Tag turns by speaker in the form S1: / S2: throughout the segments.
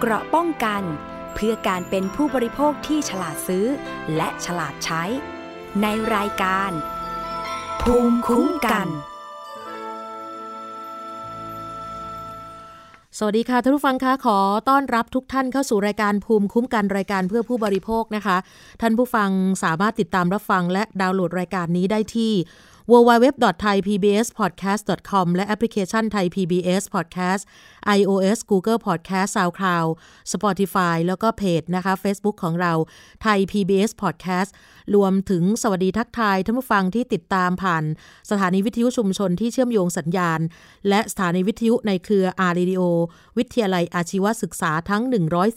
S1: เกราะป้องกัน เพื่อการเป็นผู้บริโภคที่ฉลาดซื้อ และฉลาดใช้ ในรายการ ภูมิคุ้มกัน
S2: สวัสดีค่ะท่านผู้ฟังคะขอต้อนรับทุกท่านเข้าสู่รายการภูมิคุ้มกันรายการเพื่อผู้บริโภคนะคะ ท่านผู้ฟังสามารถติดตามรับฟังและดาวน์โหลดรายการนี้ได้ที่ www.thaipbspodcast.com และแอปพลิเคชัน Thai PBS Podcast iOS Google Podcast SoundCloud Spotify แล้วก็เพจนะคะ Facebook ของเรา Thai PBS Podcast รวมถึงสวัสดีทักทายท่านผู้ฟังที่ติดตามผ่าน สถานีวิทยุชุมชนที่เชื่อมโยงสัญญาณ และสถานีวิทยุในเครือ R Radio วิทยาลัยอาชีวศึกษาทั้ง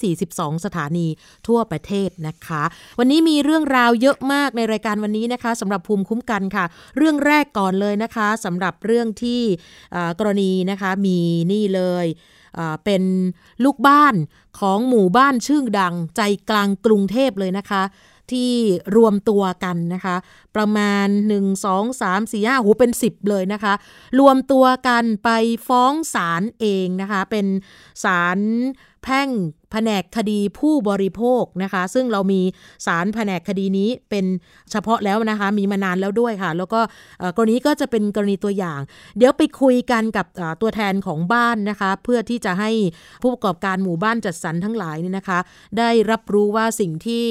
S2: 142 สถานีทั่วประเทศนะคะ วันนี้มีเรื่องราวเยอะมากในรายการวันนี้นะคะสำหรับภูมิคุ้มกันค่ะ เรื่องแรกก่อนเลยนะคะสำหรับเรื่องที่กรณีนะคะมีนี่เลยเป็นลูกบ้านของหมู่บ้านชื่อดังใจกลางกรุงเทพเลยนะคะ ที่รวมตัวกันนะคะ ประมาณ 1 2 3 4 5หูเป็น 10 เลยนะคะ รวมตัวกันไปฟ้องศาลเองนะคะ เป็นศาลแพ่ง แผนกคดีผู้บริโภคนะคะ ซึ่งเรามีสารแผนกคดีนี้เป็นเฉพาะแล้วนะคะ มีมานานแล้วด้วยค่ะ แล้วก็กรณีก็จะเป็นกรณีตัวอย่าง เดี๋ยวไปคุยกันกับตัวแทนของบ้านนะคะ เพื่อที่จะให้ผู้ประกอบการหมู่บ้านจัดสรรทั้งหลายนี่นะคะ ได้รับรู้ว่าสิ่งที่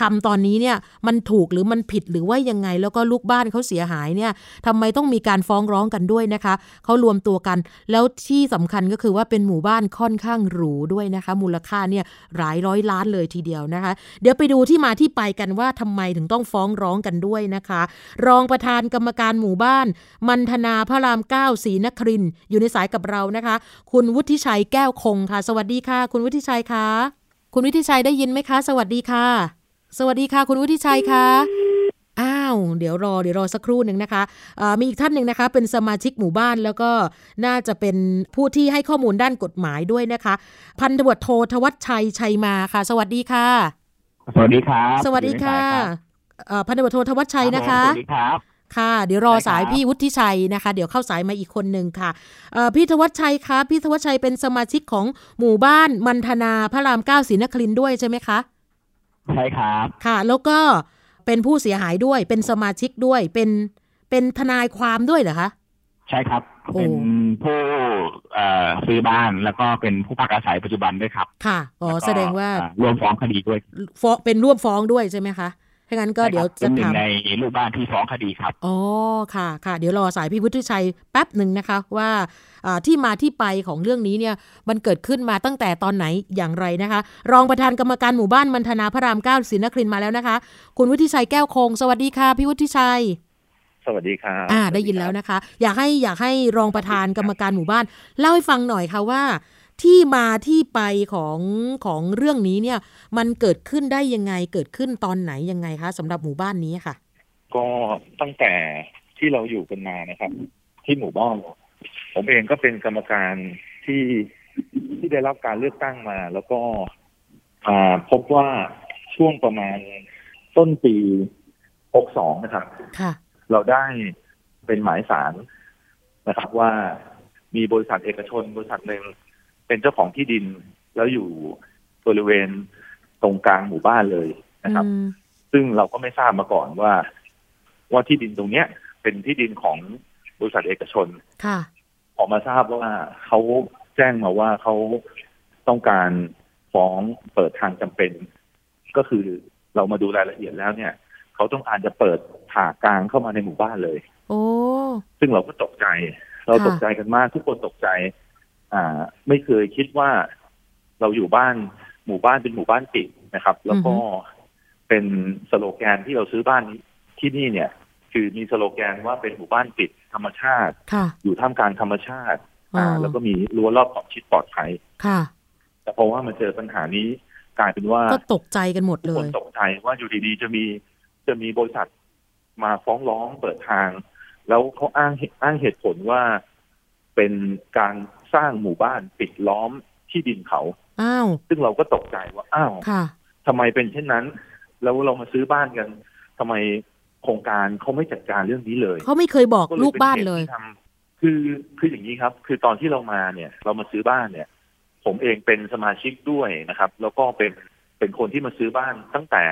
S2: ทำตอนนี้เนี่ยมันถูกหรือมันผิดหรือว่ายังไง แล้วก็ลูกบ้านเขาเสียหายเนี่ยทำไมต้องมีการฟ้องร้องกันด้วยนะคะเขารวมตัวกัน แล้วที่สำคัญก็คือว่าเป็นหมู่บ้านค่อนข้างหรูด้วยนะคะ มูลค่าเนี่ยหลายร้อยล้านเลยทีเดียวนะคะ เดี๋ยวไปดูที่มาที่ไปกันว่าทำไมถึงต้องฟ้องร้องกันด้วยนะคะ รองประธานกรรมการหมู่บ้าน มันธนาพระรามเก้าศรีนครินอยู่ในสายกับเรานะคะ คุณวุฒิชัยแก้วคงค่ะ สวัสดีค่ะ คุณวุฒิชัยคะคุณวุฒิชัยได้ยินไหมคะ สวัสดีค่ะ สวัสดีค่ะ คุณวุฒิชัยคะ อ้าว เดี๋ยวรอเดี๋ยวรอสักครู่หนึ่งนะคะมีอีกท่านหนึ่งนะคะ เป็นสมาชิกหมู่บ้านแล้วก็น่าจะเป็นผู้ที่ให้ข้อมูลด้านกฎหมายด้วยนะคะ พันตำรวจโททวัชชัยชัยมาค่ะ สวัสดีค่ะ
S3: สวัสดีครับ
S2: สวัสดีค่ะพันตำรวจโททวัชชัยนะคะ
S3: สวัสดีครับ
S2: ค่ะ เดี๋ยวรอสายพี่วุฒิชัยนะคะ เดี๋ยวเข้าสายมาอีกคนหนึ่งค่ะพี่ทวัชชัยคะพี่ทวัชชัยเป็นสมาชิกของหมู่บ้านมันธนาพระรามเก้าศรีนครินด้วยใช่ไหมคะ
S3: ใช่ครับ
S2: ค่ะ แล้วก็ เป็นผู้เสียหายด้วย เป็นสมาชิกด้วย เป็นเป็นทนายความด้วยเหรอคะ
S3: ใช่ครับ เป็นผู้ซื้อบ้านแล้วก็เป็นผู้พักอาศัยปัจจุบันด้วยครับ
S2: ค่ะ อ๋อ แสดงว่า
S3: ร่วมฟ้องคดีด้วย
S2: ฟ้องเป็นร่วมฟ้องด้วยใช่ไหมคะ ถ้างั้นก็เดี๋ยวจะ
S3: ถามในรูปบ้านที่ฟ้องคดีครับ
S2: อ๋อ ค่ะค่ะ เดี๋ยวรอสายพี่วุฒิชัยแป๊บหนึ่งนะคะว่าที่มาที่ไปของเรื่องนี้เนี่ยมันเกิดขึ้นมาตั้งแต่ตอนไหนอย่างไรนะคะ รองประธานกรรมการหมู่บ้านมันธนาพระรามเก้าศรีนครินมาแล้วนะคะ คุณวุฒิชัยแก้วคง สวัสดีค่ะ พี่วุฒิชัย
S4: สวัสดีครับ
S2: อ่า ได้ยินแล้วนะคะ อยากให้อยากให้รองประธานกรรมการหมู่บ้าน เล่าให้ฟังหน่อยค่ะว่า ที่มาที่ไปของของเรื่องนี้เนี่ย มันเกิดขึ้นได้ยังไงเกิดขึ้นตอนไหนยังไงคะสำหรับหมู่บ้านนี้ค่ะ
S4: ก็ตั้งแต่ที่เราอยู่กันมานะครับ ที่หมู่บ้าน ผมเองก็เป็นกรรมการที่ที่ได้รับการเลือกตั้งมา แล้วก็พบว่าช่วงประมาณต้นปี 62 นะครับ
S2: ค่ะ
S4: เราได้เป็นหมายสารนะครับว่ามีบริษัทเอกชนบริษัทหนึ่ง เป็นเจ้าของที่ดิน แล้วอยู่บริเวณตรงกลางหมู่บ้านเลยนะครับ ซึ่งเราก็ไม่ทราบมาก่อนว่า ว่าที่ดินตรงเนี้ย เป็นที่ดินของบริษัทเอกชน
S2: ค่ะ
S4: ออกมาทราบว่าเขาแจ้งมาว่าเขาต้องการฟ้องเปิดทางจำเป็น ก็คือเรามาดูรายละเอียดแล้วเนี่ยเขาต้องการจะเปิดผ่ากลางเข้ามาในหมู่บ้านเลย
S2: โอ้
S4: ซึ่งเราก็ตกใจ เราตกใจกันมากทุกคนตกใจ อ่า ไม่เคยคิดว่าเราอยู่บ้านหมู่บ้านเป็นหมู่บ้านปิดนะครับ แล้วก็เป็นสโลแกนที่เราซื้อบ้านที่นี่เนี่ย คือมีสโลแกนว่าเป็นหมู่บ้านปิดธรรมชาติอยู่ท่ามกลางธรรมชาติ อ่า แล้วก็มีรั้วรอบขอบชิดปลอดภัย
S2: ค่ะ
S4: แต่เพราะว่ามันเจอปัญหานี้กลายเป็นว่า
S2: ก็ตกใจกันหมดเลย
S4: คนตกใจว่าอยู่ดีๆจะมีจะมีบริษัทมาฟ้องร้องเปิดทาง แล้วเขาอ้างอ้างเหตุผลว่าเป็นการ สร้างหมู่บ้านปิดล้อมที่ดินเขา
S2: อ้าว
S4: ซึ่งเราก็ตกใจว่า อ้าว
S2: ค่ะ
S4: ทำไมเป็นเช่นนั้น แล้วเรามาซื้อบ้านกันทำไมโครงการเขาไม่จัดการเรื่องนี้เลย
S2: เขาไม่เคยบอกลูกบ้านเลย
S4: คือคืออย่างนี้ครับ คือตอนที่เรามาเนี่ย เรามาซื้อบ้านเนี่ยผผมเองเป็นสมาชิกด้วยนะครับ แล้วก็เป็นเป็นคนที่มาซื้อบ้านตั้งแต่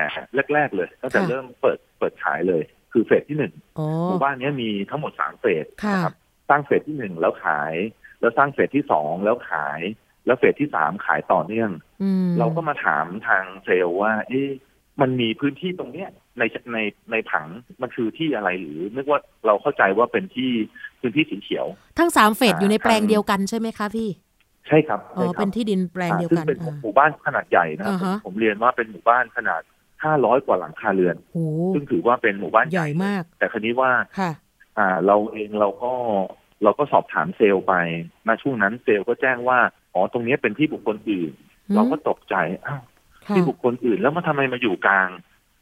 S4: แรก ๆ เลยตั้งแต่
S2: ค่ะ
S4: เริ่มเปิดเปิดขายเลย คือเฟสที่หนึ่ง
S2: อ๋อ
S4: หมู่บ้านเนี้ยมีทั้งหมดสามเฟส
S2: ค่ะ
S4: นะครับสร้างเฟสที่หนึ่งแล้วขาย แล้วสร้างเฟสที่สองแล้วขาย แล้วเฟสที่สามขายต่อเนื่อง
S2: อืม
S4: เราก็มาถามทางเซลล์ว่า เอ๊ะมันมีพื้นที่ตรงเนี้ยในในในผังมันคือที่อะไรหรือนึกว่าเราเข้าใจว่าเป็นที่พื้นที่สีเขียว
S2: ทั้งสามเฟส
S4: อ่า
S2: อยู่ในแปลง
S4: ทาง
S2: เดียวกันใช่ไหมคะพี่
S4: ใช่ครับ
S2: อ๋อ
S4: ใช่ครับ
S2: เป็นที่ดินแปลงเดียวกัน
S4: อ่าซึ่งเป็น
S2: อ่า
S4: หมู่บ้านขนาดใหญ่นะครับ
S2: อ่าฮะ
S4: ผมเรียนว่าเป็นหมู่บ้านขนาด500กว่าหลังคาเรือน
S2: โห
S4: ซึ่งถือว่าเป็นหมู่บ้าน
S2: ใหญ่มาก
S4: แต่คราวนี้ว่า
S2: ค่ะ
S4: อ่า เราเองเราก็ เราก็สอบถามเซลล์ไปณช่วงนั้นเซลล์ก็แจ้งว่า อ๋อ ตรงเนี้ยเป็นที่บุคคลอื่น
S2: อืม
S4: เราก็ตกใจอ้าว
S2: ค่ะ
S4: ที่บุคคลอื่นแล้วมาทำไมมาอยู่กลาง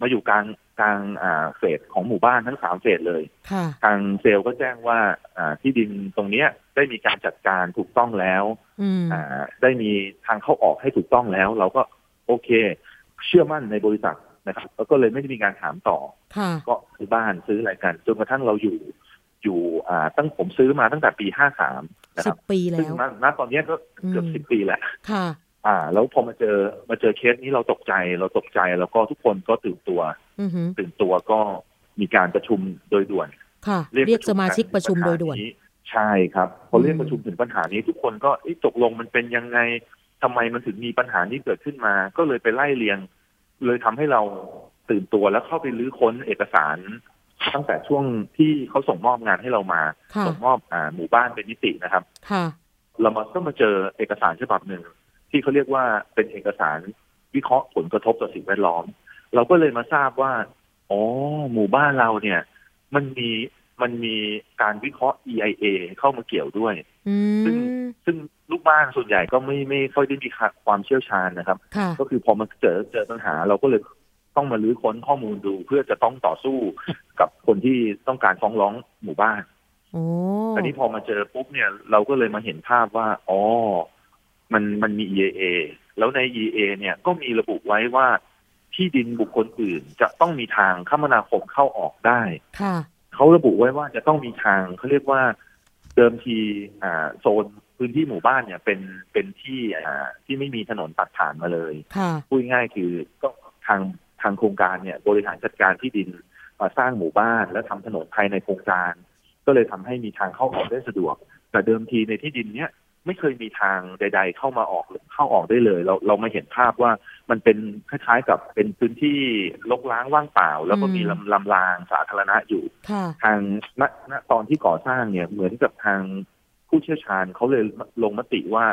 S4: มาอยู่กลางกลางอ่าเฟสของหมู่บ้านทั้งสามเฟสเลย
S2: ค่ะ
S4: ทางเซลล์ก็แจ้งว่า อ่าที่ดินตรงเนี้ยได้มีการจัดการถูกต้องแล้ว
S2: อืม
S4: อ่า ได้มีทางเข้าออกให้ถูกต้องแล้ว เราก็โอเค เชื่อมั่นในบริษัทนะครับแล้วก็เลยไม่ได้มีการถามต่อ
S2: ค่ะ
S4: ก็ซื้อบ้านซื้ออะไรกันจนกระทั่งเราอยู่ อยู่อ่าตั้งผมซื้อมาตั้งแต่ปีห้าสามนะค
S2: สิ
S4: รั
S2: บ บปีแล้
S4: ซึ่ง
S2: ว
S4: ณณตอนเนี้ยก็เกือบ
S2: อืม
S4: สิบปีแล้ว
S2: ค่ะ
S4: อ่า แล้วพอมาเจอมาเจอเคสนี้เราตกใจเราตกใจแล้วก็ทุกคนก็ตื่นตัว
S2: อือหือ
S4: ตื่นตัวก็มีการประชุมโดยด่วน
S2: ค่ะ เรียกสมาชิกประชุมโดยด่วน
S4: ใช่ครับพอเรียก
S2: อืม
S4: ประชุมถึงปัญหานี้ ทุกคนก็เอ๊ะตกลงมันเป็นยังไงทำไมมันถึงมีปัญหานี้เกิดขึ้นมา ก็เลยไปไล่เรียง เลยทำให้เราตื่นตัวแล้วเข้าไปรื้อค้นเอกสาร ตั้งแต่ช่วงที่เขาส่งมอบงานให้เรามา
S2: ค่ะ
S4: ส่งมอบอ่าหมู่บ้านเป็นนิตินะครับ
S2: ค่ะ
S4: เรามาก็มาเจอเอกสารฉบับหนึ่งที่เขาเรียกว่าเป็นเอกสารวิเคราะห์ผลกระทบต่อสิ่งแวดล้อม เราก็เลยมาทราบว่าอ๋อหมู่บ้านเราเนี่ย มันมีมันมีการวิเคราะห์ EIA เข้ามาเกี่ยวด้วย
S2: อื
S4: ซึ่ง
S2: ม
S4: ซึ่งลูกบ้านส่วนใหญ่ก็ไม่ไม่ค่อยได้มีความเชี่ยวชาญนะครับ
S2: ค่ะ
S4: ก็คือพอมันเจอเจอปัญหาเราก็เลย ต้องมาลื้อค้นข้อมูลดูเพื่อจะต้องต่อสู้กับคนที่ต้องการฟ้องร้องหมู่บ้าน
S2: โอ้
S4: อันนี้พอมาเจอปุ๊บเนี่ย เราก็เลยมาเห็นภาพว่าอ๋อมันมันมี EA แล้วใน EA เนี่ยก็มีระบุไว้ว่าที่ดินบุคคลอื่นจะต้องมีทางคมนาคมเข้าออกได้
S2: ค่ะ
S4: เขาระบุไว้ว่าจะต้องมีทางเขาเรียกว่าเดิมทีอ่าโซนพื้นที่หมู่บ้านเนี่ย เป็นเป็นที่อ่าที่ไม่มีถนนตัดผ่านมาเลย
S2: ค่ะ
S4: พูดง่ายๆคือก็ทาง ทางโครงการเนี่ยบริหารจัดการที่ดินมาสร้างหมู่บ้านและทำถนนภายในโครงการ ก็เลยทำให้มีทางเข้าออกได้สะดวก แต่เดิมทีในที่ดินเนี่ยไม่เคยมีทางใด ๆ เข้ามาออกเข้าออกได้เลย เราเรามาเห็นภาพว่ามันเป็นคล้ายๆกับเป็นพื้นที่ลกล้างว่างเปล่า แล้วก็มี
S2: อืม
S4: ลำลำรางสาธารณะอยู่
S2: ค่ะ
S4: ทางณณตอนที่ก่อสร้างเนี่ยเหมือนกับทางผู้เชี่ยวชาญเขาเลยลงมติว่า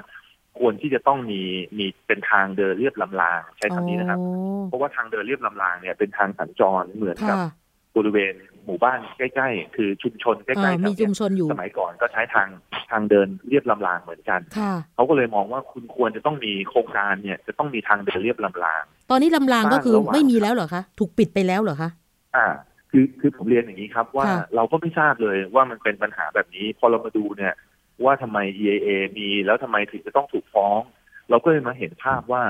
S4: ควรที่จะต้องมีมีเป็นทางเดินเรียบลำรางใช้คำนี้นะครับ
S2: อ๋อ
S4: เพราะว่าทางเดินเรียบลำรางเนี่ยเป็นทางสัญจรเหมือนกับ
S2: ค่ะ
S4: บริเวณหมู่บ้านใกล้ ๆ คือชุมชนใกล้ๆ
S2: อ่า
S4: แถว
S2: มี
S4: เนี้
S2: ชุ
S4: ย
S2: มชนอยู่
S4: สมัยก่อนก็ใช้ทางทางเดินเรียบลำรางเหมือนกัน
S2: ค่ะ
S4: เขาก็เลยมองว่าคุณควรจะต้องมีโครงการเนี่ยจะต้องมีทางเดินเรียบลำราง
S2: ตอนนี้ลำรางก็คือ
S4: สร้างระหว่าง
S2: ไม่มีแล้วเหรอคะถูกปิดไปแล้วเหรอคะ
S4: อ่าคือคือผมเรียนอย่างนี้ครับว่า
S2: ค่ะ
S4: เราก็ไม่ทราบเลยว่ามันเป็นปัญหาแบบนี้ พอเรามาดูเนี่ย ว่าทำไม EAA มีแล้วทำไมถึงจะต้องถูกฟ้อง เราก็เลยมาเห็นภาพว่า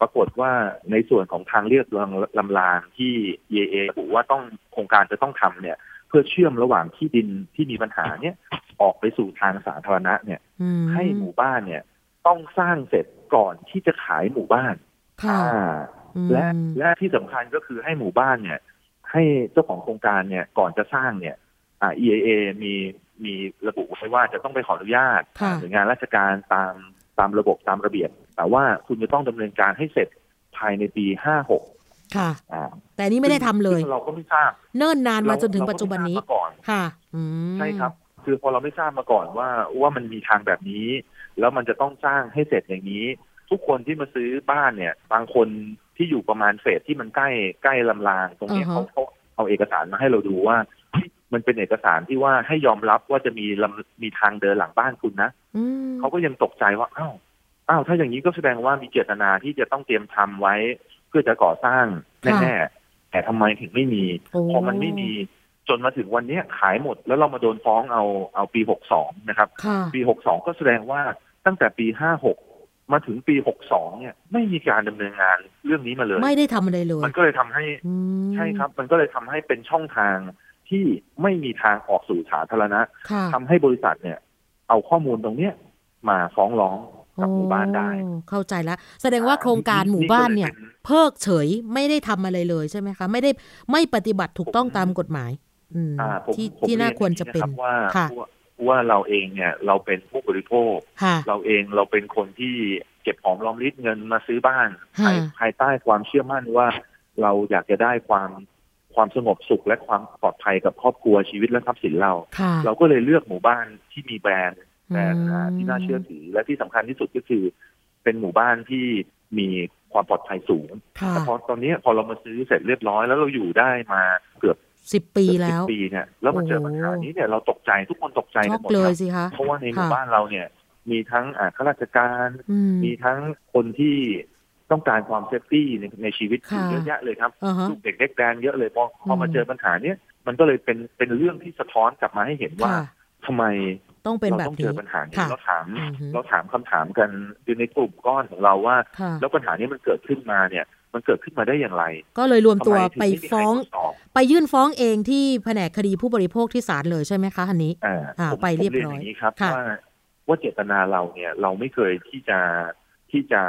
S4: ปรากฏว่าในส่วนของทางเรียบลำลำรางที่ EAA ระบุว่าต้องโครงการจะต้องทำเนี่ย เพื่อเชื่อมระหว่างที่ดินที่มีปัญหาเนี่ยออกไปสู่ทางสาธารณะเนี่ย
S2: อืม
S4: ให้หมู่บ้านเนี่ย ต้องสร้างเสร็จก่อนที่จะขายหมู่บ้าน
S2: ค่ะ
S4: อ่า
S2: อืม
S4: และและที่สำคัญก็คือให้หมู่บ้านเนี่ย ให้เจ้าของโครงการเนี่ยก่อนจะสร้างเนี่ยอ่า EAA มี มีระบุไว้ว่าจะต้องไปขออนุญาต
S2: ค่ะ
S4: หน่วยงานราชการตามตามระบบตามระเบียบ แต่ว่าคุณจะต้องดำเนินการให้เสร็จภายในปีห้าหก
S2: ค่ะ
S4: อ่า
S2: แต่อันนี้ไม่ได้ทำเลย
S4: ซึ่งเราก็ไม่ทราบ
S2: เนิ่นนานมา
S4: เร
S2: จนถึงปัจจุบันนี้
S4: เราก็ไม่ทราบมาก่อน
S2: ค่ะอืม
S4: ใช่ครับ คือพอเราไม่ทราบมาก่อนว่าว่ามันมีทางแบบนี้ แล้วมันจะต้องสร้างให้เสร็จอย่างนี้ ทุกคนที่มาซื้อบ้านเนี่ย บางคนที่อยู่ประมาณเฟสที่มันใกล้ใกล้ลำราง ตรงเนี้ย
S2: อ่าฮะ
S4: เขาเขาเอาเอกสารมาให้เราดูว่าเฮ้ย มันเป็นเอกสารที่ว่าให้ยอมรับว่าจะมีลำมีทางเดินหลังบ้านคุณนะ
S2: อืม
S4: เขาก็ยังตกใจว่าอ้าวอ้าวถ้าอย่างนี้ก็แสดงว่ามีเจตนาที่จะต้องเตรียมทำไว้ เพื่อจะก่อสร้างแน่ๆแต่ทำไมถึงไม่มี
S2: โอ้
S4: พอมันไม่มีจนมาถึงวันเนี้ยขายหมด แล้วเรามาโดนฟ้องเอาเอาปีหกสองนะครับ
S2: ค่ะ
S4: ปีหกสองก็แสดงว่าตั้งแต่ปีห้าหกมาถึงปีหกสองเนี่ย ไม่มีการดำเนินงานเรื่องนี้มาเลย
S2: ไม่ได้ทำอะไรเลย
S4: มันก็เลยทำให้
S2: อืม
S4: ใช่ครับ มันก็เลยทำให้เป็นช่องทาง ที่ไม่มีทางออกสู่สาธารณะ
S2: ค่ะ
S4: ทำให้บริษัทเนี่ย เอาข้อมูลตรงเนี้ยมาฟ้องร้องกับหมู่บ้านได้
S2: โอ้เข้าใจแล้ว แสดงว่าโครงการหมู่บ้านเนี่ย
S4: ก็ลป็
S2: เพิกเฉยไม่ได้ทำอะไรเลยใช่ไหมคะ ไม่ได้ไม่ปฏิบัติถูกต้องตามกฎหมายอืม
S4: อ่าผม
S2: ที่
S4: ผม
S2: ที่น่า
S4: เย
S2: ควรจะเป็น
S4: อย่างว่า
S2: ค่ะ
S4: ว่าว่าเราเองเนี่ย เราเป็นผู้บริโภค
S2: ค่ะ
S4: เราเองเราเป็นคนที่เก็บหอมรอมริบเงินมาซื้อบ้าน
S2: ค่ะ
S4: ภายภายใต้ความเชื่อมั่นว่า เราอยากจะได้ความ ความสงบสุขและความปลอดภัยกับครอบครัวชีวิตและทรัพย์สินเรา
S2: ค่ะ
S4: เราก็เลยเลือกหมู่บ้านที่มีแบรนด์แบรนด์
S2: อืม
S4: อ่าที่น่าเชื่อถือ และที่สำคัญที่สุดก็คือ เป็นหมู่บ้านที่มีความปลอดภัยสูง
S2: ค่ะ
S4: แต่พอตอนนี้พอเรามาซื้อเสร็จเรียบร้อยแล้วเราอยู่ได้มาเกือบ
S2: สิบปี
S4: เกือบ
S2: แล้ว
S4: 10ปีเนี่ยแล้วมาเจอปัญหานี้เนี่ยเราตกใจทุกคนตกใจ
S2: ช็
S4: กั
S2: อน
S4: หมด
S2: เลยค
S4: รับ
S2: สิคะ
S4: เพราะว่าในหมู่
S2: ค่ะ
S4: บ้านเราเนี่ย มีทั้งอ่าข้าราชการ
S2: อืม
S4: มีทั้งคนที่ ต้องการความ safety ในในชีวิตอยู่
S2: ค่ะ
S4: เยอะแยะเลยครับ
S2: อ่าฮะ
S4: ลูกเด็กเล็กแดงเยอะเลยพอพอมา
S2: อืม
S4: เจอปัญหาเนี้ยมันก็เลยเป็นเป็นเรื่องที่สะท้อนกลับมาให้เห็นว่า
S2: ค่ะ
S4: ทำไม
S2: ต้องเป็น
S4: เรา
S2: แบบนี้
S4: ต้องเจอปัญหานี้
S2: ค่ะ
S4: เราถาม
S2: อือฮึ
S4: เราถามคำถามกันอยู่ในกลุ่มก้อนของเราว่า
S2: ค่ะ
S4: แล้วปัญหานี้มันเกิดขึ้นมาเนี่ย มันเกิดขึ้นมาได้อย่างไร
S2: ก็เลยรวมตัว
S4: ทำมถึ
S2: ไป
S4: ม่มีใคร
S2: ฟ้อง
S4: ตรวจสอบ
S2: ไปยื่นฟ้องเองที่แผนกคดีผู้บริโภคที่ศาลเลยใช่ไหมคะอันนี้
S4: อ่า
S2: อ่า
S4: ผม
S2: ไปเรียบ
S4: ผม
S2: ร้อย
S4: นอย่างนี้ครับ
S2: ค่ะ
S4: ว่าว่าเจตนาเราเนี่ย เราไม่เคยที่จะที่จะ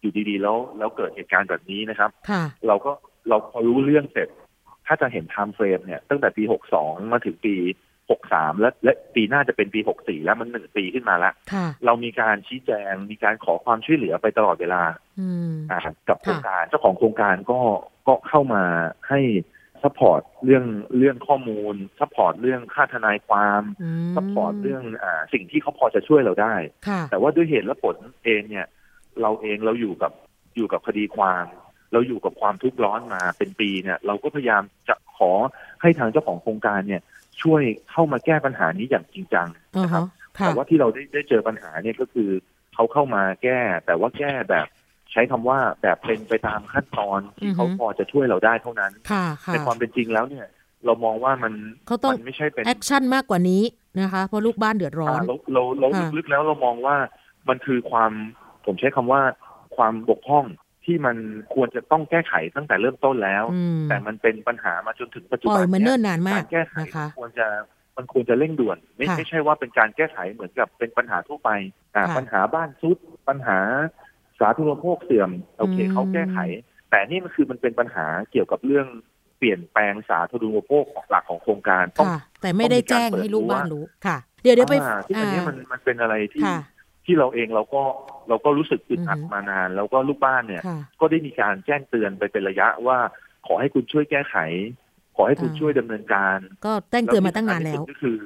S4: อยู่ดีๆ แล้วแล้วเกิดเหตุการณ์แบบนี้นะครับ
S2: ค่ะ
S4: เราก็เราพอรู้เรื่องเสร็จ ถ้าจะเห็น time frame เนี่ยตั้งแต่ปี 62 มาถึงปี 63 และและปีหน้าจะเป็นปี 64 แล้วมันหนึ่งปีขึ้นมาแล้ว
S2: ค่ะ
S4: เรามีการชี้แจงมีการขอความช่วยเหลือไปตลอดเวลา
S2: อืม
S4: อ่ากับโครงการเจ้าของโครงการก็ก็เข้ามาให้ support เรื่องเรื่องข้อมูล support เรื่องค่าทนายความ
S2: อืม
S4: support เรื่องอ่าสิ่งที่เขาพอจะช่วยเราได้
S2: ค่ะ
S4: แต่ว่าด้วยเหตุและผลเองเนี่ย เราเองเราอยู่กับอยู่กับคดีความ เราอยู่กับความทุกข์ร้อนมาเป็นปีเนี่ย เราก็พยายามจะขอให้ทางเจ้าของโครงการเนี่ย ช่วยเข้ามาแก้ปัญหานี้อย่างจริงจัง
S2: อ่า
S4: นะครับ
S2: ฮะค่ะ
S4: แต่ว่าที่เราได้ได้เจอปัญหาเนี่ยก็คือเขาเข้ามาแก้ แต่ว่าแก้แบบใช้คำว่าแบบเป็นไปตามขั้นตอนที่เขาพอจะช่วยเราได้เท่านั้น
S2: ค่ะค่ะ
S4: ในความเป็นจริงแล้วเนี่ย เรามองว่ามัน
S2: เขาต้อง
S4: มันไม่ใช่เป็น
S2: แอคชั่นมากกว่านี้นะคะเพราะลูกบ้านเดือดร้อน
S4: อ่าเราเราเรา
S2: ค่ะ
S4: ลึกๆแล้วเรามองว่ามันคือความ ผมใช้คำว่าความบกพร่องที่มันควรจะต้องแก้ไขตั้งแต่เริ่มต้นแล้ว
S2: อืม
S4: แต่มันเป็นปัญหามาจนถึงปัจจุบันเนี้ย
S2: ปล่อยมา
S4: เนิ่
S2: นนานานมาก
S4: การแก้ไข
S2: นะคะ
S4: มันควรจะมันควรจะเร่งด่วน ไม่
S2: ค่ะ
S4: ไม่ใช่ว่าเป็นการแก้ไขเหมือนกับเป็นปัญหาทั่วไปอ่า
S2: ค่ะ
S4: ปัญหาบ้านซุดปัญหาสาธารณูปโภคเสื่อมโอเค
S2: อืม
S4: เขาแก้ไข แต่นี่มันคือมันเป็นปัญหาเกี่ยวกับเรื่องเปลี่ยนแปลงสาธารณูปโภคของหลักของโครงการต้อง
S2: ค่ะแต่ไม่ได้แจ้ง
S4: ต้องมีการ
S2: ให้ลูกบ้าน
S4: เปิดรู้
S2: รู้ค่ะ เดี๋ยวเดี๋ยวไป
S4: อ่าที่อันเนี้ยมันมันเป็นอะไรที่
S2: ค่ะ
S4: ที่เราเองเราก็เราก็รู้สึกอึดอัด
S2: อือฮึ
S4: มานาน แล้วก็ลูกบ้านเนี่ย
S2: ค่ะ
S4: ก็ได้มีการแจ้งเตือนไปเป็นระยะว่าขอให้คุณช่วยแก้ไข ขอให้คุณ
S2: อ่า
S4: ช่วยดำเนินการ
S2: ก็แจ้งเตือนมาตั้งนานแล้ว
S4: ก็คือ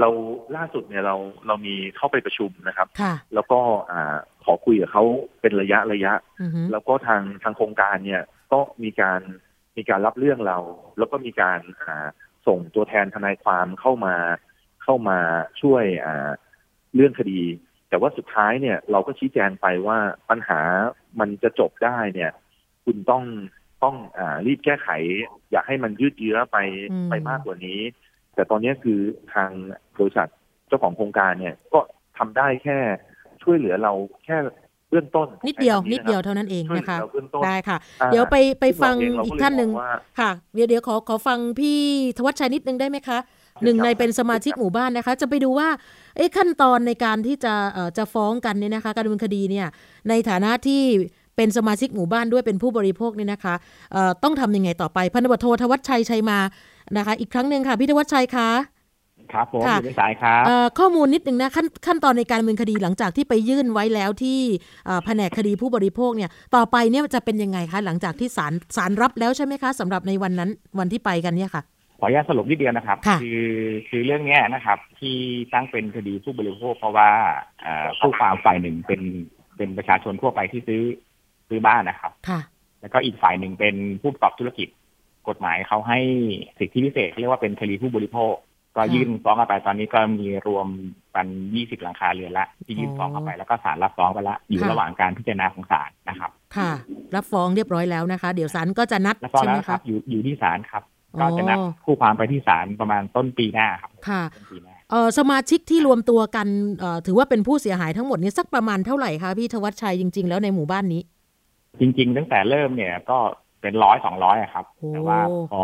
S4: เราล่าสุดเนี่ยเราเรามีเข้าไปประชุมนะครับ
S2: ค่ะ
S4: แล้วก็อ่าขอคุยกับเขาเป็นระยะระยะ
S2: อือฮึ
S4: แล้วก็ทางทางโครงการเนี่ยก็มีการมีการรับเรื่องเรา แล้วก็มีการอ่าส่งตัวแทนทนายความเข้ามาเข้ามาช่วยอ่าเรื่องคดี แต่ว่าสุดท้ายเนี่ยเราก็ชี้แจงไปว่าปัญหามันจะจบได้เนี่ย คุณต้องต้องอ่ารีบแก้ไข อย่าให้มันยืดเยื้อไป
S2: อืม
S4: ไปมากกว่านี้ แต่ตอนนี้คือทางบริษัทเจ้าของโครงการเนี่ยก็ทำได้แค่ช่วยเหลือเราแค่เบื้องต้น
S2: นิดเดียว
S4: ใช้คำ
S2: นิดเดียวเท่านั้นเอง
S4: ช่วยเห
S2: นะ
S4: ลือ
S2: คะ
S4: เราเบื้องต้น
S2: ได้ค่ะ
S4: อ่า
S2: เดี๋ยวไปไปฟัง
S4: ซึ่เราเอี
S2: กท่านหนึ่ง
S4: เรก็เลยมอว่า
S2: ค่ะ เดี๋ยวเดี๋ยวขอขอฟังพี่ธวัชชัยนิดนึงได้ไหมคะ หนึ่งในเป็นสมาชิกหมู่บ้านนะคะ จะไปดูว่าเอ๊ะขั้นตอนในการที่จะเอ่อจะฟ้องกันเนี่ยนะคะ การดำเนินคดีเนี่ยในฐานะที่เป็นสมาชิกหมู่บ้านด้วยเป็นผู้บริโภคเนี่ยนะคะเอ่อต้องทำยังไงต่อไปพันตำรวจโทธวัชชัยชัยมานะคะ อีกครั้งหนึ่งค่ะพี่ธวัชชัยคะ
S5: ครับผม
S2: ค่ะ
S5: อยู่ในสายครับ
S2: เอ่อข้อมูลนิดนึงนะขั้นขั้นตอนในการดำเนินคดีหลังจากที่ไปยื่นไว้แล้วที่เอ่อแผนกคดีผู้บริโภคเนี่ยต่อไปเนี่ยจะเป็นยังไงคะหลังจากที่ศาลศาลรับแล้วใช่ไหมคะสำหรับในวันนั้นวันที่ไปกันเนี่ยค่ะ
S5: ข ออนุญาตสรุปนิดเดียวนะครับ
S2: ค่ะ
S5: อคือเรื่องเนี้ยนะครับ ที่ตั้งเป็นคดีผู้บริโภคเพราะว่าเอ่อผู้ความฝ่ายหนึ่งเป็นเป็นประชาชนทั่วไปที่ซื้อซื้อบ้านนะครับ
S2: ค่ะ
S5: แล้วก็อีกฝ่ายหนึ่งเป็นผู้ประกอบธุรกิจ กฎหมายเขาให้สิทธิพิเศษเขาเรียกว่าเป็นคดีผู้บริโภค ก็
S2: ค่ะ
S5: ยื่นฟ้องกันไปตอนนี้ก็มีรวมกัน20หลังคาเรือนละที่ยื่นฟ้องเข้าไปแล้วก็ศาลรับฟ้องไปละอยู่
S2: ค่ะ
S5: ระหว่างการพิจารณาของศาลนะครับ
S2: ค่ะ รับฟ้องเรียบร้อยแล้วนะคะ เดี๋ยวศาลก็จะนัด
S5: แล้วก็
S2: ใช่ไห
S5: แล้
S2: ม
S5: วครั
S2: คะ
S5: บอยู่อยู่ที่ศาลครับ
S2: อ๋อ
S5: ก็จะนัดคู่ความไปที่ศาลประมาณต้นปีหน้าครับ
S2: ค่ะ
S5: ต้นปีหน้า
S2: เอ่อสมาชิกที่รวมตัวกันเอ่อถือว่าเป็นผู้เสียหายทั้งหมดนี้สักประมาณเท่าไหร่คะพี่ธวัชชัยจริง ๆ แล้วในหมู่บ้านนี้
S5: จริง ๆ ตั้งแต่เริ่มเนี่ยก็เป็นร้อยสองร้อยครับ
S2: โอ้
S5: แต่ว่าพอ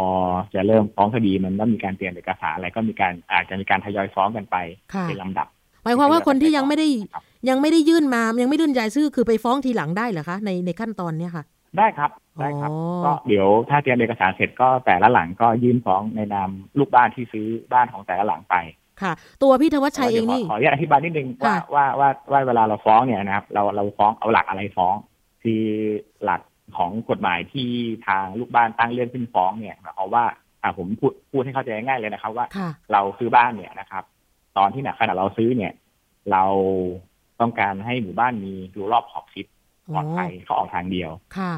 S5: จะเริ่มฟ้องคดีมันต้องมีการเตรียมเอกสารอะไรก็มีการอาจจะมีการทยอยฟ้องกันไป
S2: ค่ะ
S5: เป็นลำดับ
S2: หมายความว่าคนที่ยังไม่ได้
S5: ครับ
S2: ยังไม่ได้ยื่นมายังไม่ยื่นรายชื่อคือไปฟ้องทีหลังได้เหรอคะในในขั้นตอนเนี้ยค่ะ
S5: ได้ครับได้ครับ
S2: อ๋อ
S5: ก็เดี๋ยวถ้าเตรียมเอกสารเสร็จก็แต่ละหลังก็ยื่นฟ้องในนามลูกบ้านที่ซื้อบ้านของแต่ละหลังไป
S2: ค่ะ ตัวพี่ธวัชชัยเอง
S5: ดี๋ว
S2: นี่
S5: ขอขออนุญาตอธิบายนิดนึงว่า
S2: ค่ะ
S5: ว่าว่าว่าเวลาเราฟ้องเนี่ยนะครับ เราเราฟ้องเอาหลักอะไรฟ้อง คือหลักของกฎหมายที่ทางลูกบ้านตั้งเรื่องขึ้นฟ้องเนี่ยหมายความว่าอ่าผมพูดพูดให้เข้าใจง่ายๆเลยนะครับ ว่า
S2: ค่ะ
S5: เราซื้อบ้านเนี่ยนะครับ ตอนที่เนี่ยขณะเราซื้อเนี่ย เราต้องการให้หมู่บ้านมีดูรอบขอบชิด ปลอดภัยเข้าออกทางเดียว
S2: ค่ะ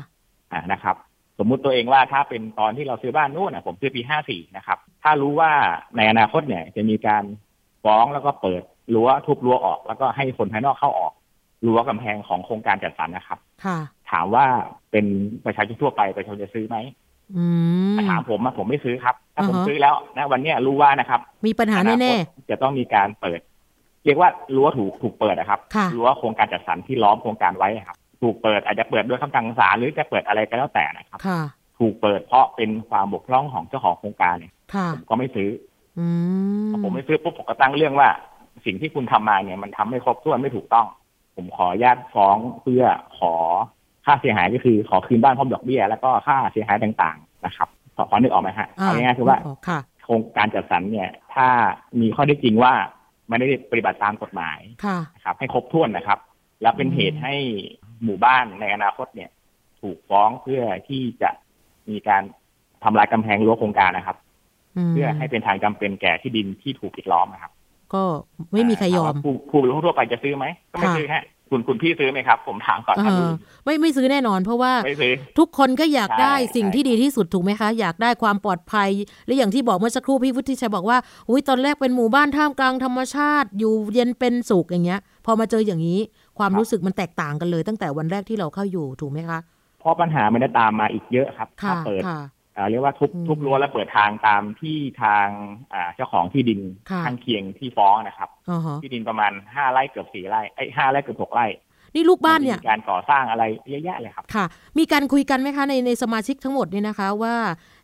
S5: อ่านะครับ สมมุติตัวเองว่าถ้าเป็นตอนที่เราซื้อบ้านนู่นน่ะผมซื้อปีห้าสี่นะครับ ถ้ารู้ว่าในอนาคตเนี่ย จะมีการฟ้องแล้วก็เปิดรั้วทุบรั้วออก แล้วก็ให้คนภายนอกเข้าออกรั้วกำแพงของโครงการจัดสรรนะครับ
S2: ค่ะ
S5: ถามว่าเป็นประชาชนทั่วไปประชาชนจะซื้อไหม
S2: อืม
S5: ถ้าถามผมอะผมไม่ซื้อครับถ้าผม
S2: อ่าฮะ
S5: ซื้อแล้วนะวันเนี้ยรู้ว่านะครับ
S2: มีปัญหาแน่
S5: อคตจะต้องมีการเปิด เรียกว่ารั้วถูกถูกเปิดนะครับ
S2: ค่ะ
S5: รั้วโครงการจัดสรรที่ล้อมโครงการไว้ครับ ถูกเปิดอาจจะเปิดด้วยคำสั่งศาลหรือจะเปิดอะไรก็แล้วแต่นะครับ
S2: ๆค่ะ
S5: ถูกเปิดเพราะเป็นความบกพร่องของเจ้าของโครงการเนี่ย
S2: ค่ะ
S5: ผมก็ไม่ซื้อ
S2: อืม
S5: พอผมไม่ซื้อปุ๊บผมก็ตั้งเรื่องว่า สิ่งที่คุณทำมาเนี่ยมันทำไม่ครบถ้วนไม่ถูกต้อง ผมขออนุญาตฟ้องเพื่อขอค่าเสียหายก็คือขอคืนบ้านพร้อมดอกเบี้ย แล้วก็ค่าเสียหายต่างๆนะครับขอขอนึกออกไหมฮะเอาง่ายๆคือว่า
S2: ค่ะ
S5: โครงการจัดสรรเนี่ย ถ้ามีข้อได้จริงว่าไม่ได้ปฏิบัติตามกฎหมาย
S2: ค่ะ
S5: นะครับ ให้ครบถ้วนนะครับ แล้วเป็น
S2: อืม
S5: เหตุให้ หมู่บ้านในอนาคตเนี่ย ถูกฟ้องเพื่อที่จะมีการทำลายกำแพงรั้วโครงการนะครับ
S2: ม
S5: เพื่อให้เป็นทางจำเป็นแก่ที่ดินที่ถูกปิดล้อมนะครับ
S2: ก็ไม่มีใครยอม
S5: ถาว่าผู้ผู้บริโภคทั่วไปจะซื้อไหมก็ไม่
S2: ค่ะ
S5: ซื้อฮะ คุณคุณพี่ซื้อไหมครับ ผมถามก่อน
S2: เอ
S5: ครับ
S2: อไม่ไม่ซื้อแน่นอน เพราะว่า
S5: ไม่ซื้อ
S2: ทุกคนก็อยากได้
S5: ใช่
S2: สิ่งที่ดีที่สุดถูกไหมคะ อยากได้ความปลอดภัย และอย่างที่บอกเมื่อสักครู่พี่วุฒิชัยบอกว่าอุ้ยตอนแรกเป็นหมู่บ้านท่ามกลางธรรมชาติ อยู่เย็นเป็นสุขอย่างเงี้ย พอมาเจออย่างนี้ ความรู้สึกมันแตกต่างกันเลย ตั้งแต่วันแรกที่เราเข้าอยู่ถูกไหมคะ
S5: เพราะปัญหามันจะตามมาอีกเยอะครับ
S2: ค่ะ
S5: ถ้าเปิด
S2: ค่ะ
S5: อ่า เรียกว่าทุบ
S2: อืม
S5: ทุบรั้วและเปิดทางตามที่ทางอ่าเจ้าของที่ดิน
S2: ค่ะ
S5: ข้างเคียงที่ฟ้องนะครับ
S2: อ๋อฮะ
S5: ที่ดินประมาณห้าไร่เกือบสี่ไร่ไอ้ห้าไร่เกือบหกไร่
S2: นี่ลูกบ้านเนี่ย
S5: มัจะมีการก่อสร้างอะไรเยอะแยะเลยครับ
S2: ค่ะ มีการคุยกันไหมคะในในสมาชิกทั้งหมดเนี่ยนะคะว่า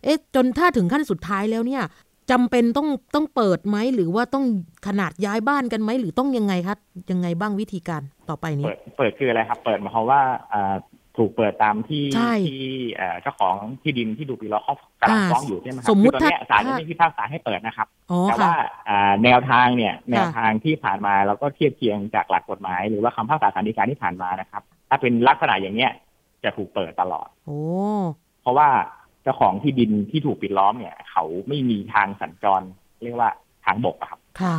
S2: เอ๊ะจนถ้าถึงขั้นสุดท้ายแล้วเนี่ยจำเป็นต้องต้องเปิดไหมหรือว่าต้องขนาดย้ายบ้านกันไหมหรือต้องยังไงคะยังไงบ้างวิธีการต่อไปนี้
S5: เปิดเปิดคืออะไรครับ เปิดหมายความว่าอ่า ถูกเปิดตามที่
S2: ใช่
S5: ที่เอ่อเจ้าของที่ดินที่ดูปีล้อเขากำลัง
S2: อ่า
S5: ฟ้องอยู่ใช่ไหมครับ
S2: สมมุติ
S5: คือตอนเนี้ย
S2: ถ้า
S5: ศาลยังไม่พิพากษาให้เปิดนะครับ
S2: อ๋อ
S5: แต่
S2: ค่ะ
S5: ว่าอ่าแนวทางเนี่ยแนวทางที่ผ่านมาเราก็เทียบเคียงจากหลักกฎหมาย หรือว่าคำพิพากษาศาลฎีกาที่ผ่านมานะครับ ถ้าเป็นลักษณะอย่างเนี้ยจะถูกเปิดตลอด
S2: โอ้
S5: เพราะว่าเจ้าของที่ดินที่ถูกปิดล้อมเนี่ย เขาไม่มีทางสัญจรเรียกว่าทางบกอะครับ
S2: ค่ะ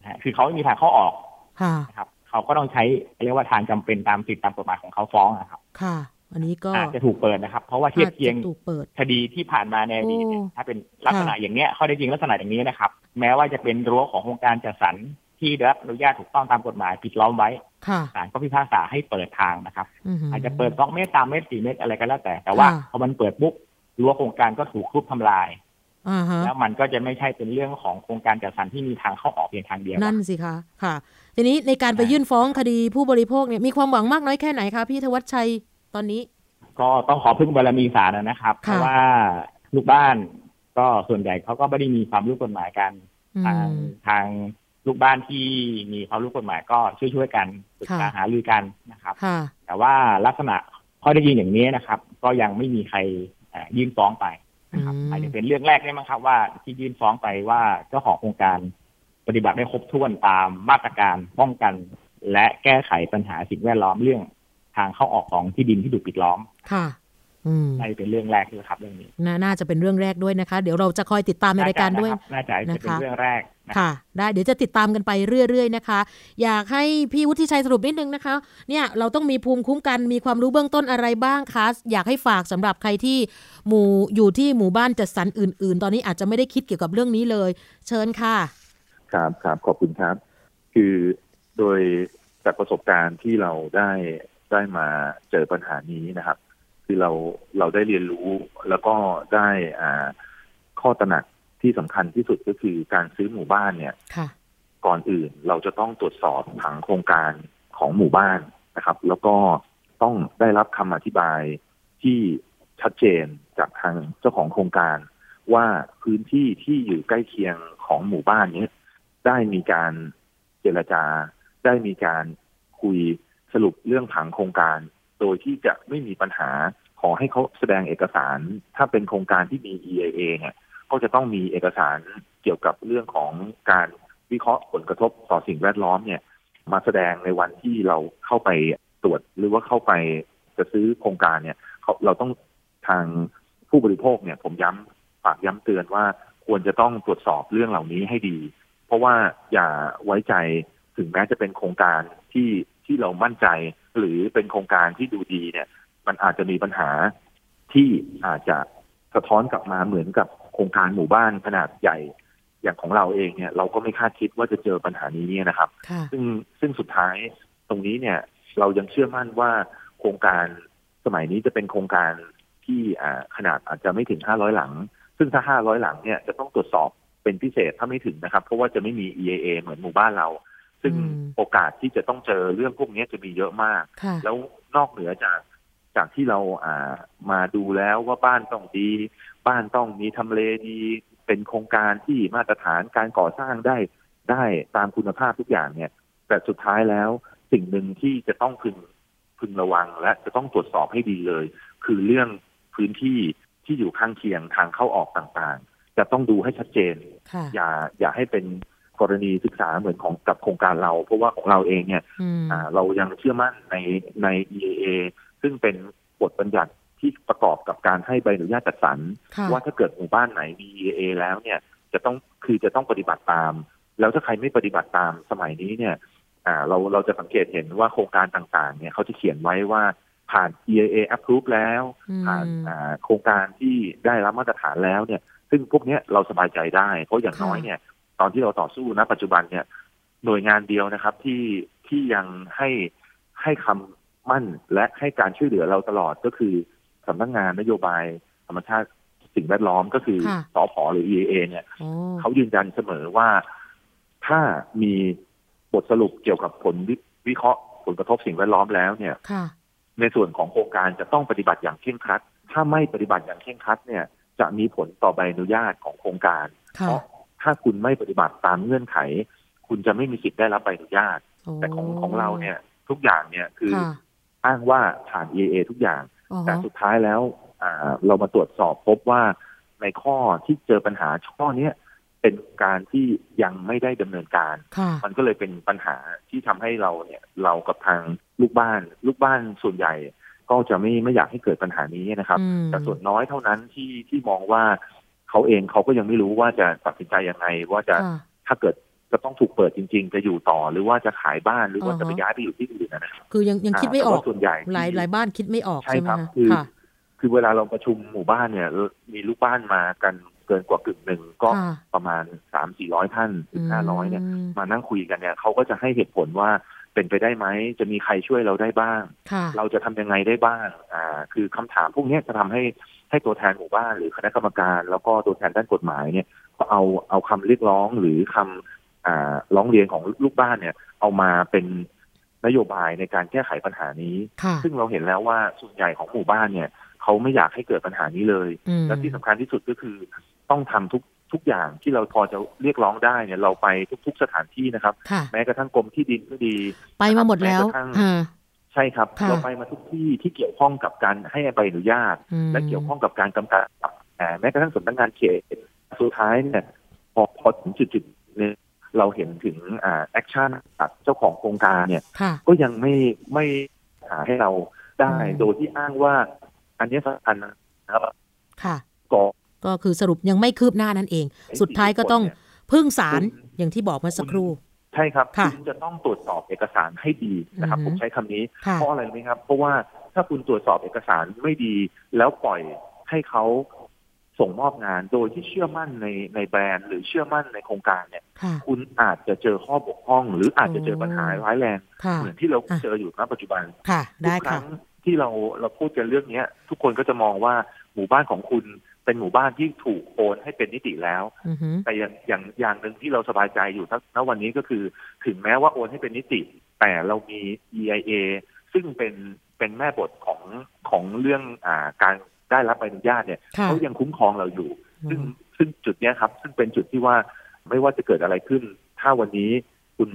S5: นะฮะคือเขาไม่มีทางเข้าออก
S2: ค่ะ
S5: นะครับ เขาก็ต้องใช้เรียกว่าทางจำเป็นตามสิทธิตามกฎหมายของเขาฟ้องนะครับ
S2: ค่ะ อันนี้ก็
S5: อาจจะถูกเปิดนะครับ เพราะว่าเทียบเคียง
S2: อาจจะถูกเปิด
S5: คดีที่ผ่านมาในอดีตเนี่ย
S2: โอ้
S5: ถ้าเป็นลักษณะอย่างเนี้ยข้อได้จริงลักษณะอย่างนี้นะครับ แม้ว่าจะเป็นรั้วของโครงการจัดสรรที่ได้รับอนุญาตถูกต้องตามกฎหมายปิดล้อมไว้
S2: ค่ะ
S5: ศาลก็พิพากษาให้เปิดทางนะครับ
S2: หื
S5: อาจจะเปิดสองเมตรสามเมตรสี่เมตรอะไรก็แล้วแต่ แต่ว่า
S2: ค่ะ
S5: พอมันเปิดปุ๊บรั้วโครงการก็ถูกทุบทำลาย
S2: อ่าฮะ
S5: แล้วมันก็จะไม่ใช่เป็นเรื่องของโครงการจัดสรรที่มีทางเข้าออกเพียงทางเดียว
S2: นั่นสิคะ ค่ะ ทีนี้ในการไปยื่นฟ้องคดีผู้บริโภคเนี่ยมีความหวังมากน้อยแค่ไหนคะพี่ธวัชชัยตอนนี้
S5: ก็ต้องขอพึ่งบารมีศาลนะครับ เพ
S2: ค่ะ
S5: ราะว่าลูกบ้าน ก็ส่วนใหญ่เขาก็ไม่ได้มีความรู้กฎหมายกัน
S2: อื
S5: ทาง
S2: ม
S5: ทางลูกบ้านที่มีความรู้กฎหมายก็ช่วยช่วยๆกันปรึกษา
S2: ค่ะ
S5: หารือกันนะครับ
S2: ค่ะ
S5: แต่ว่าลักษณะข้อได้ยินอย่างนี้นะครับ ก็ยังไม่มีใครเอ่อยื่นฟ้องไปนะครับ
S2: อืม
S5: อาจจะเป็นเรื่องแรกได้มั้งครับว่าที่ยื่นฟ้องไปว่าเจ้าของโครงการ ปฏิบัติได้ครบถ้วนตามมาตรการป้องกัน และแก้ไขปัญหาสิ่งแวดล้อมเรื่องทางเข้าออกของที่ดินที่ถูกปิดล้อม
S2: ค่ะอืม
S5: น่าจะเป็นเรื่องแรกด้วยครับเรื่องนี้
S2: นาน่าจะเป็นเรื่องแรกด้วยนะคะ เดี๋ยวเราจะคอยติดตามในรายการด้วย
S5: น่าจะนะครับน่าจะเป็น
S2: นะคะ
S5: เรื่องแรกนะ
S2: ค่ะ ได้เดี๋ยวจะติดตามกันไปเรื่อยๆนะคะ อยากให้พี่วุฒิชัยสรุปนิดนึงนะคะ เนี่ยเราต้องมีภูมิคุ้มกันมีความรู้เบื้องต้นอะไรบ้างคะอยากให้ฝากสำหรับใครที่หมู่อยู่ที่หมู่บ้านจัดสรรอื่น ๆ ตอนนี้อาจจะไม่ได้คิดเกี่ยวกับเรื่องนี้เลย เชิญค่ะ
S4: ครับครับขอบคุณครับ คือโดยจากประสบการณ์ที่เราได้ได้มาเจอปัญหานี้นะครับ คือเราเราได้เรียนรู้แล้วก็ได้อ่าข้อตระหนักที่สำคัญที่สุดก็คือการซื้อหมู่บ้านเนี่ย
S2: ค่ะ
S4: ก่อนอื่นเราจะต้องตรวจสอบผังโครงการของหมู่บ้านนะครับ แล้วก็ต้องได้รับคำอธิบายที่ชัดเจนจากทางเจ้าของโครงการ ว่าพื้นที่ที่อยู่ใกล้เคียงของหมู่บ้านนี้ ได้มีการเจรจา ได้มีการคุยสรุปเรื่องผังโครงการ โดยที่จะไม่มีปัญหาขอให้เขาแสดงเอกสาร ถ้าเป็นโครงการที่มี EIA เนี่ยก็จะต้องมีเอกสารเกี่ยวกับเรื่องของการวิเคราะห์ผลกระทบต่อสิ่งแวดล้อมเนี่ย มาแสดงในวันที่เราเข้าไปตรวจหรือว่าเข้าไปจะซื้อโครงการเนี่ยเราต้องทางผู้บริโภคเนี่ย ผมย้ำฝากย้ำเตือนว่าควรจะต้องตรวจสอบเรื่องเหล่านี้ให้ดี เพราะว่าอย่าไว้ใจถึงแม้จะเป็นโครงการที่ที่เรามั่นใจ หรือเป็นโครงการที่ดูดีเนี่ย มันอาจจะมีปัญหาที่อาจจะสะท้อนกลับมาเหมือนกับโครงการหมู่บ้านขนาดใหญ่อย่างของเราเองเนี่ย เราก็ไม่คาดคิดว่าจะเจอปัญหานี้นะครับ ซึ่งซึ่งสุดท้ายตรงนี้เนี่ย เรายังเชื่อมั่นว่าโครงการสมัยนี้จะเป็นโครงการที่ขนาดอาจจะไม่ถึงห้าร้อยหลัง ซึ่งถ้าห้าร้อยหลังเนี่ยจะต้องตรวจสอบ เป็นพิเศษถ้าไม่ถึงนะครับ เพราะว่าจะไม่มี EAA เหมือนหมู่บ้านเรา ซึ่งโอกาสที่จะต้องเจอเรื่องพวกนี้จะมีเยอะมาก แล้วนอกเหนือจากจากที่เราอ่ามาดูแล้วว่าบ้านต้องดี บ้านต้องมีทำเลดี เป็นโครงการที่มาตรฐานการก่อสร้างได้ได้ตามคุณภาพทุกอย่างเนี่ย แต่สุดท้ายแล้วสิ่งหนึ่งที่จะต้องพึงพึงระวังและจะต้องตรวจสอบให้ดีเลย คือเรื่องพื้นที่ที่อยู่ข้างเคียงทางเข้าออกต่างๆ จะต้องดูให้ชัดเจน อย่าอย่าให้เป็นกรณีศึกษาเหมือนของกับโครงการเรา เพราะว่าของเราเองเนี่ยเรายังเชื่อมั่นในใน EAA ซึ่งเป็นบทบัญญัติที่ประกอบกับการให้ใบอนุญาตจัดสรรว่าถ้าเกิดหมู่บ้านไหนมี EAA แล้วเนี่ย จะต้องคือจะต้องปฏิบัติตาม แล้วถ้าใครไม่ปฏิบัติตามสมัยนี้เนี่ยอ่าเราเราจะสังเกตเห็นว่าโครงการต่างๆ เนี่ยเขาจะเขียนไว้ว่าผ่าน EIA approve แล้ว ผ่านโครงการที่ได้รับมาตรฐานแล้วเนี่ย ซึ่งพวกนี้เราสบายใจได้ เพราะอย่างน้อยเนี่ย ตอนที่เราต่อสู้ณปัจจุบันเนี่ยหน่วยงานเดียวนะครับ ที่ที่ยังให้ให้คำมั่นและให้การช่วยเหลือเราตลอดก็คือสำนักงงานนโยบายธรรมชาติสิ่งแวดล้อมก็คือสอพอหรือ EIA เนี่ยเขายืนยันเสมอว่าถ้ามีบทสรุปเกี่ยวกับผลวิเคราะห์ผลกระทบสิ่งแวดล้อมแล้วเนี่ยในส่วนของโครงการจะต้องปฏิบัติอย่างเคร่งครัด ถ้าไม่ปฏิบัติอย่างเคร่งครัดเนี่ย จะมีผลต่อใบอนุญาตของโครงการ เพราะถ้าคุณไม่ปฏิบัติตามเงื่อนไข คุณจะไม่มีสิทธิ์ได้รับใบอนุญาต แต่ของของเราเนี่ยทุกอย่างเนี่ยคืออ้างว่าผ่าน EA ทุกอย่าง แต่สุดท้ายแล้วเรามาตรวจสอบพบว่าในข้อที่เจอปัญหาข้อเนี้ยเป็นการที่ยังไม่ได้ดำเนินการ มันก็เลยเป็นปัญหาที่ทำให้เราเนี่ย เรากับทางลูกบ้าน ลูกบ้านส่วนใหญ่ ก็จะไม่ไม่อยากให้เกิดปัญหานี้นะครับ แต่ส่วนน้อยเท่านั้นที่ที่มองว่าเขาเองเขาก็ยังไม่รู้ว่าจะตัดสินใจยังไง ว่าจะถ้าเกิดจะต้องถูกเปิดจริง ๆ จะอยู่ต่อหรือว่าจะขายบ้านหรือว่าจะไปย้ายไปอยู่ที่อื่นนะครับ
S2: คือยังยังคิดไม่ออก
S4: ส่วนใหญ่
S2: หลายหลายบ้านคิดไม่ออกใช่ไหม
S4: คือคือเวลาเราประชุมหมู่บ้านเนี่ย มีลูกบ้านมากันเกินกว่ากึ่งหนึ่งก็ประมาณสามสี่ร้อยท่านถึงห้าร้อยเนี่ย มานั่งคุยกันเนี่ยเขาก็จะให้เหตุผลว่า เป็นไปได้ไหม จะมีใครช่วยเราได้บ้าง เราจะทำยังไงได้บ้าง อ่า คือคำถามพวกนี้จะทำให้ให้ตัวแทนหมู่บ้านหรือคณะกรรมการ แล้วก็ตัวแทนด้านกฎหมายเนี่ยก็เอาเอาคำเรียกร้องหรือคำอ่าร้องเรียนของลูกบ้านเนี่ย เอามาเป็นนโยบายในการแก้ไขปัญหานี้ ซึ่งเราเห็นแล้วว่าส่วนใหญ่ของหมู่บ้านเนี่ย เขาไม่อยากให้เกิดปัญหานี้เลย และที่สำคัญที่สุดก็คือต้องทำทุก ทุกอย่างที่เราพอจะเรียกร้องได้เนี่ย เราไปทุก ๆ สถานที่นะครับ แม้กระทั่งกรมที่ดินก็ดี
S2: ไปมาหมดแล้ว
S4: ใช่ครับ เราไปมาทุกที่ที่เกี่ยวข้องกับการให้ใบอนุญาต และเกี่ยวข้องกับการกำกับแม้กระทั่งสำนักงานเขตสุดท้ายเนี่ยพอพอถึงจุดจุดนี้เราเห็นถึงอ่าแอคชั่นจากเจ้าของโครงการเนี่ย ก็ยังไม่ไม่หาให้เราได้โดยที่อ้างว่า อันนี้สำคัญนะครับ
S2: ก็ ก็คือสรุปยังไม่คืบหน้านั่นเอง สุดท้ายก็ต้องพึ่งศาลอย่างที่บอกเมื่อสักครู่
S4: ใช่ครับคุณจะต้องตรวจสอบเอกสารให้ดีนะครับ ผมใช้คำนี้ เพราะอะไรไหมครับ เพราะว่าถ้าคุณตรวจสอบเอกสารไม่ดี แล้วปล่อยให้เขาส่งมอบงานโดยที่เชื่อมั่นในในแบรนด์ หรือเชื่อมั่นในโครงการเนี่ย คุณอาจจะเจอข้อบกพร่อง หรืออาจจะเจอปัญหาร้ายแรงเหมือนที่เราเจออยู่ณปัจจุบัน
S2: ทุก
S4: ครั้งที่เราเราพูดกันเรื่องนี้ทุกคนก็จะมองว่าหมู่บ้านของคุณ เป็นหมู่บ้านที่ถูกโอนให้เป็นนิติแล้ว แต่อย่างอย่างอย่างหนึ่งที่เราสบายใจอยู่ณวันนี้ก็คือ ถึงแม้ว่าโอนให้เป็นนิติ แต่เรามี EIA ซึ่งเป็นเป็นแม่บทของของเรื่องอ่าการได้รับใบอนุญาตเนี่ยเขายังคุ้มครองเราอยู่ ซึ่งซึ่งจุดนี้ครับ ซึ่งเป็นจุดที่ว่าไม่ว่าจะเกิดอะไรขึ้น ถ้าวันนี้คุณ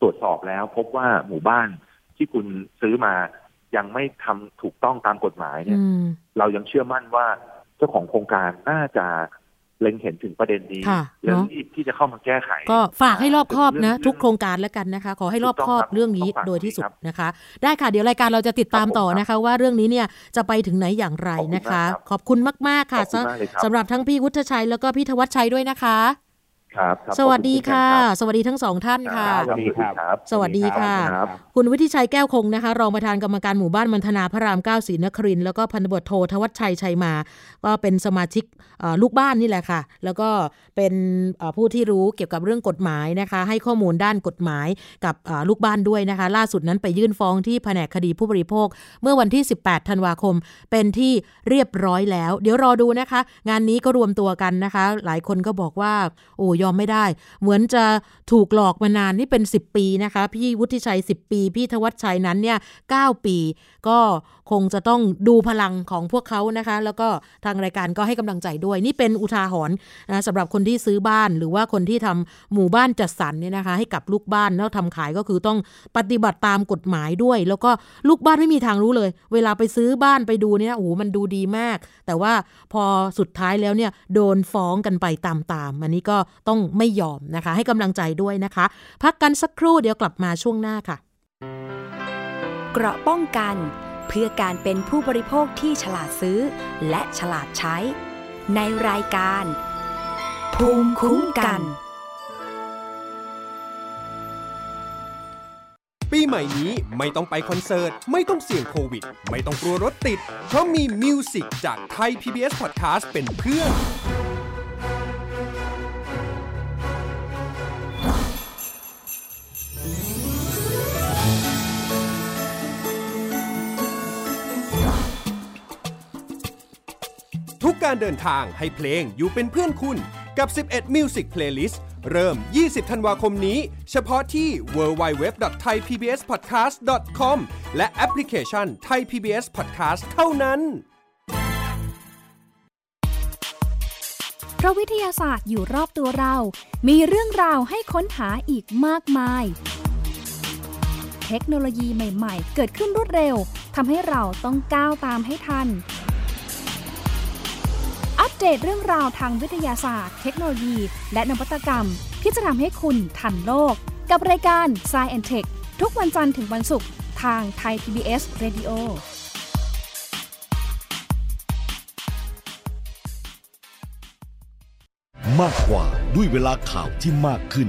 S4: ตรวจสอบแล้ว พบว่าหมู่บ้านที่คุณซื้อมายังไม่ทำถูกต้องตามกฎหมายเนี่ย
S2: อืม
S4: เรายังเชื่อมั่นว่า เจ้าของโครงการน่าจะเล็งเห็นถึงประเด็นนี้
S2: ค่ะ
S4: และ
S2: เนอะ
S4: รีบที่จะเข้ามาแก้ไข
S2: ก็ฝากให้รอบคอบนะ
S4: เรื่อง
S2: ทุกโครงการแล้วกันนะคะ ขอให้รอบคอบ
S4: ถูกต้องครับ
S2: เรื่องนี้
S4: ต้องฝาก
S2: โดยที่สุด
S4: ครับ
S2: นะคะ ได้ค่ะเดี๋ยวรายการเราจะติดตาม
S4: ครับผม
S2: ต่อนะคะ ว่าเรื่องนี้เนี่ยจะไปถึงไหนอย่างไรนะคะ ขอบคุณมาก ๆ ค่ะ
S4: ขอบคุณมากเลยครับ
S2: สำหรับทั้งพี่วุฒิชัยแล้วก็พี่ธวัชชัยด้วยนะคะ
S4: ครับครับ
S2: สวัสดีค่ะ
S4: ขอบณ
S2: สวัสดีทั้งสองท่าน
S4: ครั
S2: ค่ะ
S4: บสวัสดีครับ
S2: สวัสดีค่ะ
S4: ครับ
S2: คุณวิทิชัยแก้วคงนะคะ รองประธานกรรมการหมู่บ้านมันธนาพระรามเก้าศรีนครินทร์แล้วก็พันธบทโททวัชชัยชัยมา ก็เป็นสมาชิกเอ่อลูกบ้านนี่แหละค่ะ แล้วก็เป็นผู้ที่รู้เกี่ยวกับเรื่องกฎหมายนะคะ ให้ข้อมูลด้านกฎหมายกับลูกบ้านด้วยนะคะ ล่าสุดนั้นไปยื่นฟ้องที่แผนกคดีผู้บริโภค เมื่อวันที่ 18 ธันวาคม เป็นที่เรียบร้อยแล้ว เดี๋ยวรอดูนะคะ งานนี้ก็รวมตัวกันนะคะ หลายคนก็บอกว่า โอ้ยอมไม่ได้ เหมือนจะถูกหลอกมานานนี่เป็น 10 ปีนะคะ พี่วุฒิชัย 10 ปี พี่ธวัชชัยนั้นเนี่ย9ปี ก็คงจะต้องดูพลังของพวกเขานะคะ แล้วก็ทางรายการก็ให้กำลังใจด้วย นี่เป็นอุทาหรณ์นะสำหรับคนที่ซื้อบ้านหรือว่าคนที่ทำหมู่บ้านจัดสรรเนี่ยนะคะ ให้กับลูกบ้านแล้วทำขายก็คือต้องปฏิบัติตามกฎหมายด้วย แล้วก็ลูกบ้านไม่มีทางรู้เลย เวลาไปซื้อบ้านไปดูเนี่ยโอ้โหมันดูดีมาก แต่ว่าพอสุดท้ายแล้วเนี่ยโดนฟ้องกันไปตามๆอันนี้ก็ต้องไม่ยอมนะคะ ให้กำลังใจด้วยนะคะ พักกันสักครู่เดี๋ยวกลับมาช่วงหน้าค่ะ
S1: เกราะป้องกัน เพื่อการเป็นผู้บริโภคที่ฉลาดซื้อ และฉลาดใช้ ในรายการ ภูมิคุ้มกัน
S6: ปีใหม่นี้ไม่ต้องไปคอนเสิร์ต ไม่ต้องเสี่ยงโควิด ไม่ต้องกลัวรถติด เพราะมีมิวสิกจากไทย PBS Podcast เป็นเพื่อน ทุกการเดินทางให้เพลงอยู่เป็นเพื่อนคุณ กับ 11 Music Playlist เริ่ม 20 ธันวาคมนี้ เฉพาะที่ www.thaipbspodcast.com และแอปพลิเคชัน Thai PBS Podcast เท่านั้น
S7: เพราะวิทยาศาสตร์อยู่รอบตัวเรา มีเรื่องราวให้ค้นหาอีกมากมาย เทคโนโลยีใหม่ ๆ เกิดขึ้นรวดเร็วทำให้เราต้องก้าวตามให้ทัน เดตเรื่องราวทางวิทยาศาสตร์ เทคโนโลยี และนวัตกรรม ที่จะทำให้คุณทันโลก กับรายการ s c i e n t e c h ทุกวันจันทร์ถึงวันศุกร์ทางไทย PBS Radio
S8: มากกว่าด้วยเวลาข่าวที่มากขึ้น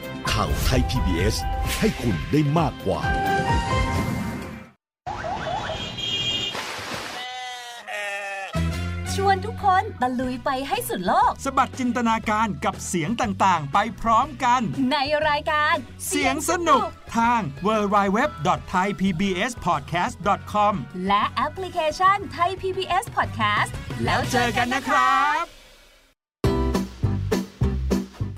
S8: ข่าวไทย PBS ให้คุณได้มากกว่า
S9: ชวนทุกคนตะลุยไปให้สุดโลก
S10: สบัดจินตนาการกับเสียงต่างๆ ไปพร้อมกัน
S9: ในรายการ
S10: เสียงสนุกทาง www.thaipbspodcast.com
S9: และแอปพลิเคชันไทย PBS Podcast
S10: แล้วเจอกันนะครับ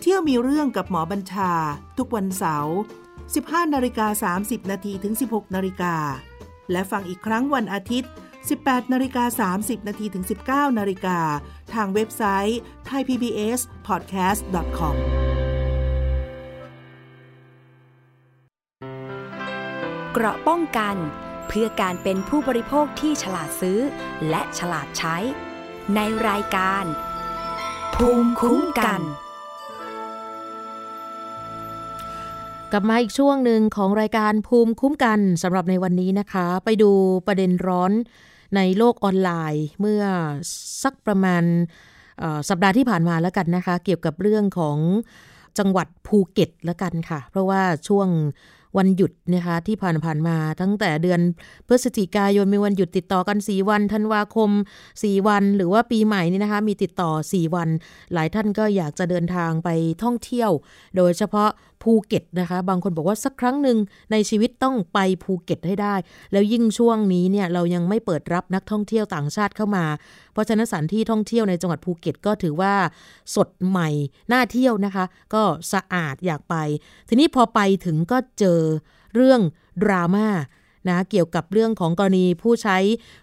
S11: เที่ยวมีเรื่องกับหมอบัญชา ทุกวันเสาร์ 15นาฬิกา30นาทีถึง 16นาฬิกาและฟังอีกครั้งวันอาทิตย์ 18นาฬิกา30นาทีถึง 19นาฬิกาทางเว็บไซต์ thaipbspodcast.com
S1: เกราะป้องกันเพื่อการเป็นผู้บริโภคที่ฉลาดซื้อ และฉลาดใช้ ในรายการ ภูมิคุ้มกัน
S2: กลับมาอีกช่วงหนึ่งของรายการภูมิคุ้มกันสำหรับในวันนี้นะคะ ไปดูประเด็นร้อนในโลกออนไลน์ เมื่อสักประมาณสัปดาห์ที่ผ่านมาแล้วกันนะคะ เกี่ยวกับเรื่องของจังหวัดภูเก็ตแล้วกันค่ะ เพราะว่าช่วงวันหยุดนะคะที่ผ่านผ่านมาตั้งแต่เดือนพฤศจิกายนมีวันหยุดติดต่อกัน 4 วันธันวาคม 4 วัน หรือว่าปีใหม่นี่นะคะ มีติดต่อ 4 วัน หลายท่านก็อยากจะเดินทางไปท่องเที่ยว โดยเฉพาะ ภูเก็ตนะคะ บางคนบอกว่าสักครั้งหนึ่งในชีวิตต้องไปภูเก็ตให้ได้ แล้วยิ่งช่วงนี้เนี่ยเรายังไม่เปิดรับนักท่องเที่ยวต่างชาติเข้ามา เพราะฉะนั้นสถานที่ท่องเที่ยวในจังหวัดภูเก็ตก็ถือว่าสดใหม่น่าเที่ยวนะคะ ก็สะอาดอยากไป ทีนี้พอไปถึงก็เจอเรื่องดราม่านะเกี่ยวกับเรื่องของกรณีผู้ใช้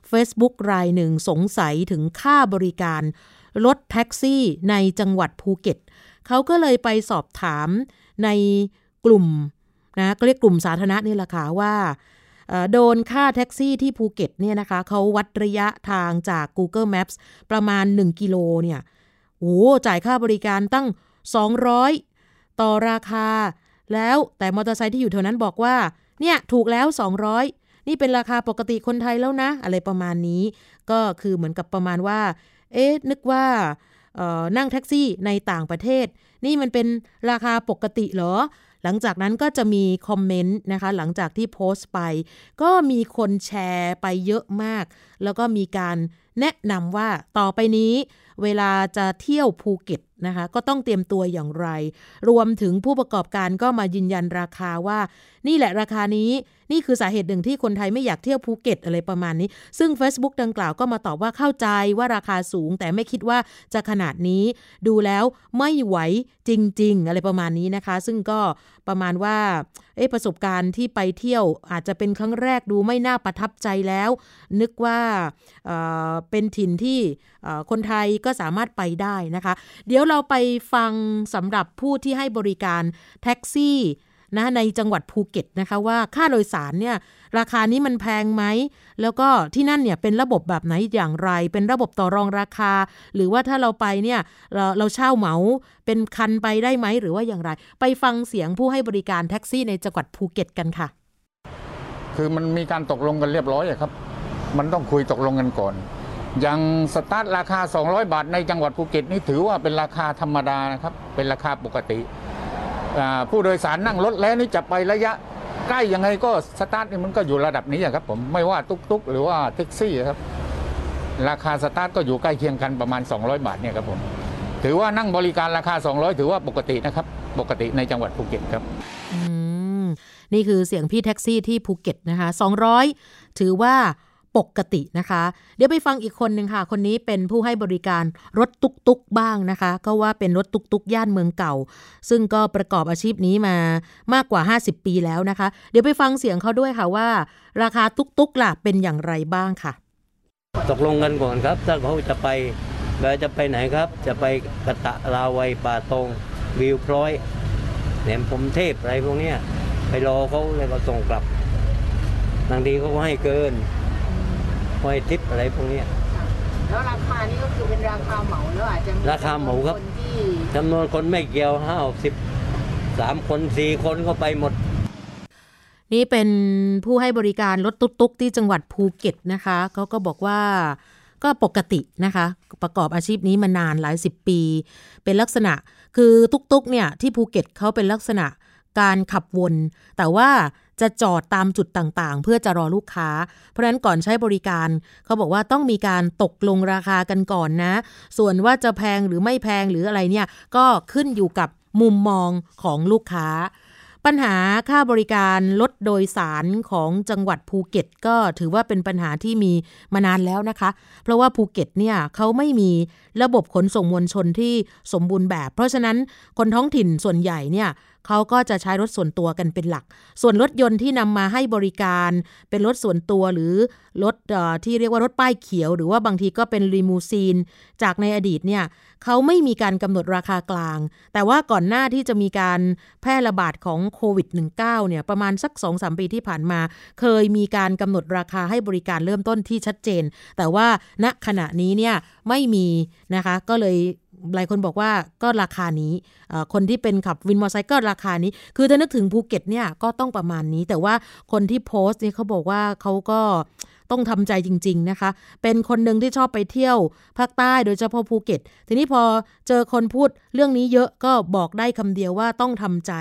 S2: Facebook รายหนึ่งสงสัยถึงค่าบริการรถแท็กซี่ในจังหวัดภูเก็ต เขาก็เลยไปสอบถาม ในกลุ่มนะก็เรียกกลุ่มสาธารณะนี่แหละค่ะว่าโดนค่าแท็กซี่ที่ภูเก็ตเนี่ยนะคะเขาวัดระยะทางจาก Google Maps ประมาณ 1 กิโลเนี่ยโอ้จ่ายค่าบริการตั้ง 200 ต่อราคา แล้วแต่มอเตอร์ไซค์ที่อยู่แถวนั้นบอกว่า เนี่ยถูกแล้ว 200 นี่เป็นราคาปกติคนไทยแล้วนะ อะไรประมาณนี้ ก็คือเหมือนกับประมาณว่า เอ๊ะนึกว่า นั่งแท็กซี่ในต่างประเทศ นี่มันเป็นราคาปกติเหรอ หลังจากนั้นก็จะมีคอมเมนต์นะคะ หลังจากที่โพสต์ไป ก็มีคนแชร์ไปเยอะมาก แล้วก็มีการแนะนำว่าต่อไปนี้ เวลาจะเที่ยวภูเก็ตนะคะก็ต้องเตรียมตัวอย่างไร รวมถึงผู้ประกอบการก็มายืนยันราคาว่า นี่แหละราคานี้นี่คือสาเหตุหนึ่งที่คนไทยไม่อยากเที่ยวภูเก็ตอะไรประมาณนี้ ซึ่ง Facebook ดังกล่าวก็มาตอบว่าเข้าใจว่าราคาสูง แต่ไม่คิดว่าจะขนาดนี้ ดูแล้วไม่ไหวจริง ๆ อะไรประมาณนี้นะคะ ซึ่งก็ประมาณว่าเอ๊ประสบการณ์ที่ไปเที่ยวอาจจะเป็นครั้งแรกดูไม่น่าประทับใจแล้ว นึกว่าเเป็นถิ่นที่คนไทยก็สามารถไปได้นะคะ เดี๋ยวเราไปฟังสำหรับผู้ที่ให้บริการแท็กซี่นะในจังหวัดภูเก็ตนะคะว่าค่าโดยสารเนี่ยราคานี้มันแพงไหม แล้วก็ที่นั่นเนี่ยเป็นระบบแบบไหนอย่างไร เป็นระบบต่อรองราคา หรือว่าถ้าเราไปเนี่ยเราเราเช่าเหมาเป็นคันไปได้ไหมหรือว่าอย่างไร ไปฟังเสียงผู้ให้บริการแท็กซี่ในจังหวัดภูเก็ตกันค่ะ
S12: คือมันมีการตกลงกันเรียบร้อยครับ มันต้องคุยตกลงกันก่อน อย่างสตาร์ทราคา 200 บาทในจังหวัดภูเก็ตนี่ถือว่าเป็นราคาธรรมดานะครับ เป็นราคาปกติ ผู้โดยสารนั่งรถแล้วนี่จะไประยะใกล้ยังไงก็สตาร์ทนี่มันก็อยู่ระดับนี้ครับผมไม่ว่าตุ๊กๆ หรือว่าแท็กซี่ครับ ราคาสตาร์ทก็อยู่ใกล้เคียงกันประมาณ 200 บาทเนี่ยครับผมถือว่านั่งบริการราคา 200 ถือว่าปกตินะครับ ปกติในจังหวัดภูเก็ตครับ
S2: นี่คือเสียงพี่แท็กซี่ที่ภูเก็ตนะคะ200 ถือว่า ปกตินะคะ เดี๋ยวไปฟังอีกคนหนึ่งค่ะ คนนี้เป็นผู้ให้บริการรถตุกตุกบ้างนะคะ ก็ว่าเป็นรถตุกตุกย่านเมืองเก่า ซึ่งก็ประกอบอาชีพนี้มามากกว่า 50 ปีแล้วนะคะ เดี๋ยวไปฟังเสียงเขาด้วยค่ะว่า ราคาตุกตุกล่ะเป็นอย่างไรบ้างค่ะ
S13: ตกลงกันก่อนครับถ้าเขาจะไปเราจะไปไหนครับ จะไปกระตะลาวัยป่าตงวิวพร้อยแหลมผมเทพอะไรพวกนี้ไปรอเขาแล้วก็ส่งกลับบางทีเขาก็ให้เกิน หอยทิปอะไรพวกนี้
S14: แล้วราคานี่ก็คือเป็นราคาเหมาแล้วอาจจะมี
S13: ราคาเหมาครับจำนวนคนไม่เกี่ยวห้าสิบสามคนสี่คนก็ไปหมด
S2: นี่เป็นผู้ให้บริการรถตุ๊กๆ ที่จังหวัดภูเก็ตนะคะเขาก็บอกว่าก็ปกตินะคะ ประกอบอาชีพนี้มานานหลายสิบปี เป็นลักษณะคือตุ๊กๆเนี่ยที่ภูเก็ตเขาเป็นลักษณะการขับวน แต่ว่า จะจอดตามจุดต่างๆ เพื่อจะรอลูกค้า เพราะฉะนั้นก่อนใช้บริการเขาบอกว่าต้องมีการตกลงราคากันก่อนนะ ส่วนว่าจะแพงหรือไม่แพงหรืออะไรเนี่ยก็ขึ้นอยู่กับมุมมองของลูกค้า ปัญหาค่าบริการรถโดยสารของจังหวัดภูเก็ต ก็ถือว่าเป็นปัญหาที่มีมานานแล้วนะคะ เพราะว่าภูเก็ตเนี่ยเขาไม่มีระบบขนส่งมวลชนที่สมบูรณ์แบบ เพราะฉะนั้นคนท้องถิ่นส่วนใหญ่เนี่ย เขาก็จะใช้รถส่วนตัวกันเป็นหลัก ส่วนรถยนต์ที่นำมาให้บริการเป็นรถส่วนตัวหรือรถที่เรียกว่ารถป้ายเขียว หรือว่าบางทีก็เป็นลีมูซีน จากในอดีตเนี่ยเขาไม่มีการกำหนดราคากลาง แต่ว่าก่อนหน้าที่จะมีการแพร่ระบาดของโควิด -19 เนี่ยประมาณสัก 2-3 ปีที่ผ่านมา เคยมีการกำหนดราคาให้บริการเริ่มต้นที่ชัดเจน แต่ว่าณขณะนี้เนี่ยไม่มีนะคะก็เลย หลายคนบอกว่าก็ราคานี้ คนที่เป็นขับวินมอเตอร์ไซค์ก็ราคานี้ คือถ้านึกถึงภูเก็ตเนี่ยก็ต้องประมาณนี้ แต่ว่าคนที่โพสต์นี่เขาบอกว่าเขาก็ต้องทำใจจริง ๆนะคะ เป็นคนหนึ่งที่ชอบไปเที่ยวภาคใต้โดยเฉพาะภูเก็ต ทีนี้พอเจอคนพูด เรื่องนี้เยอะก็บอกได้คำเดียวว่าต้องทำใจ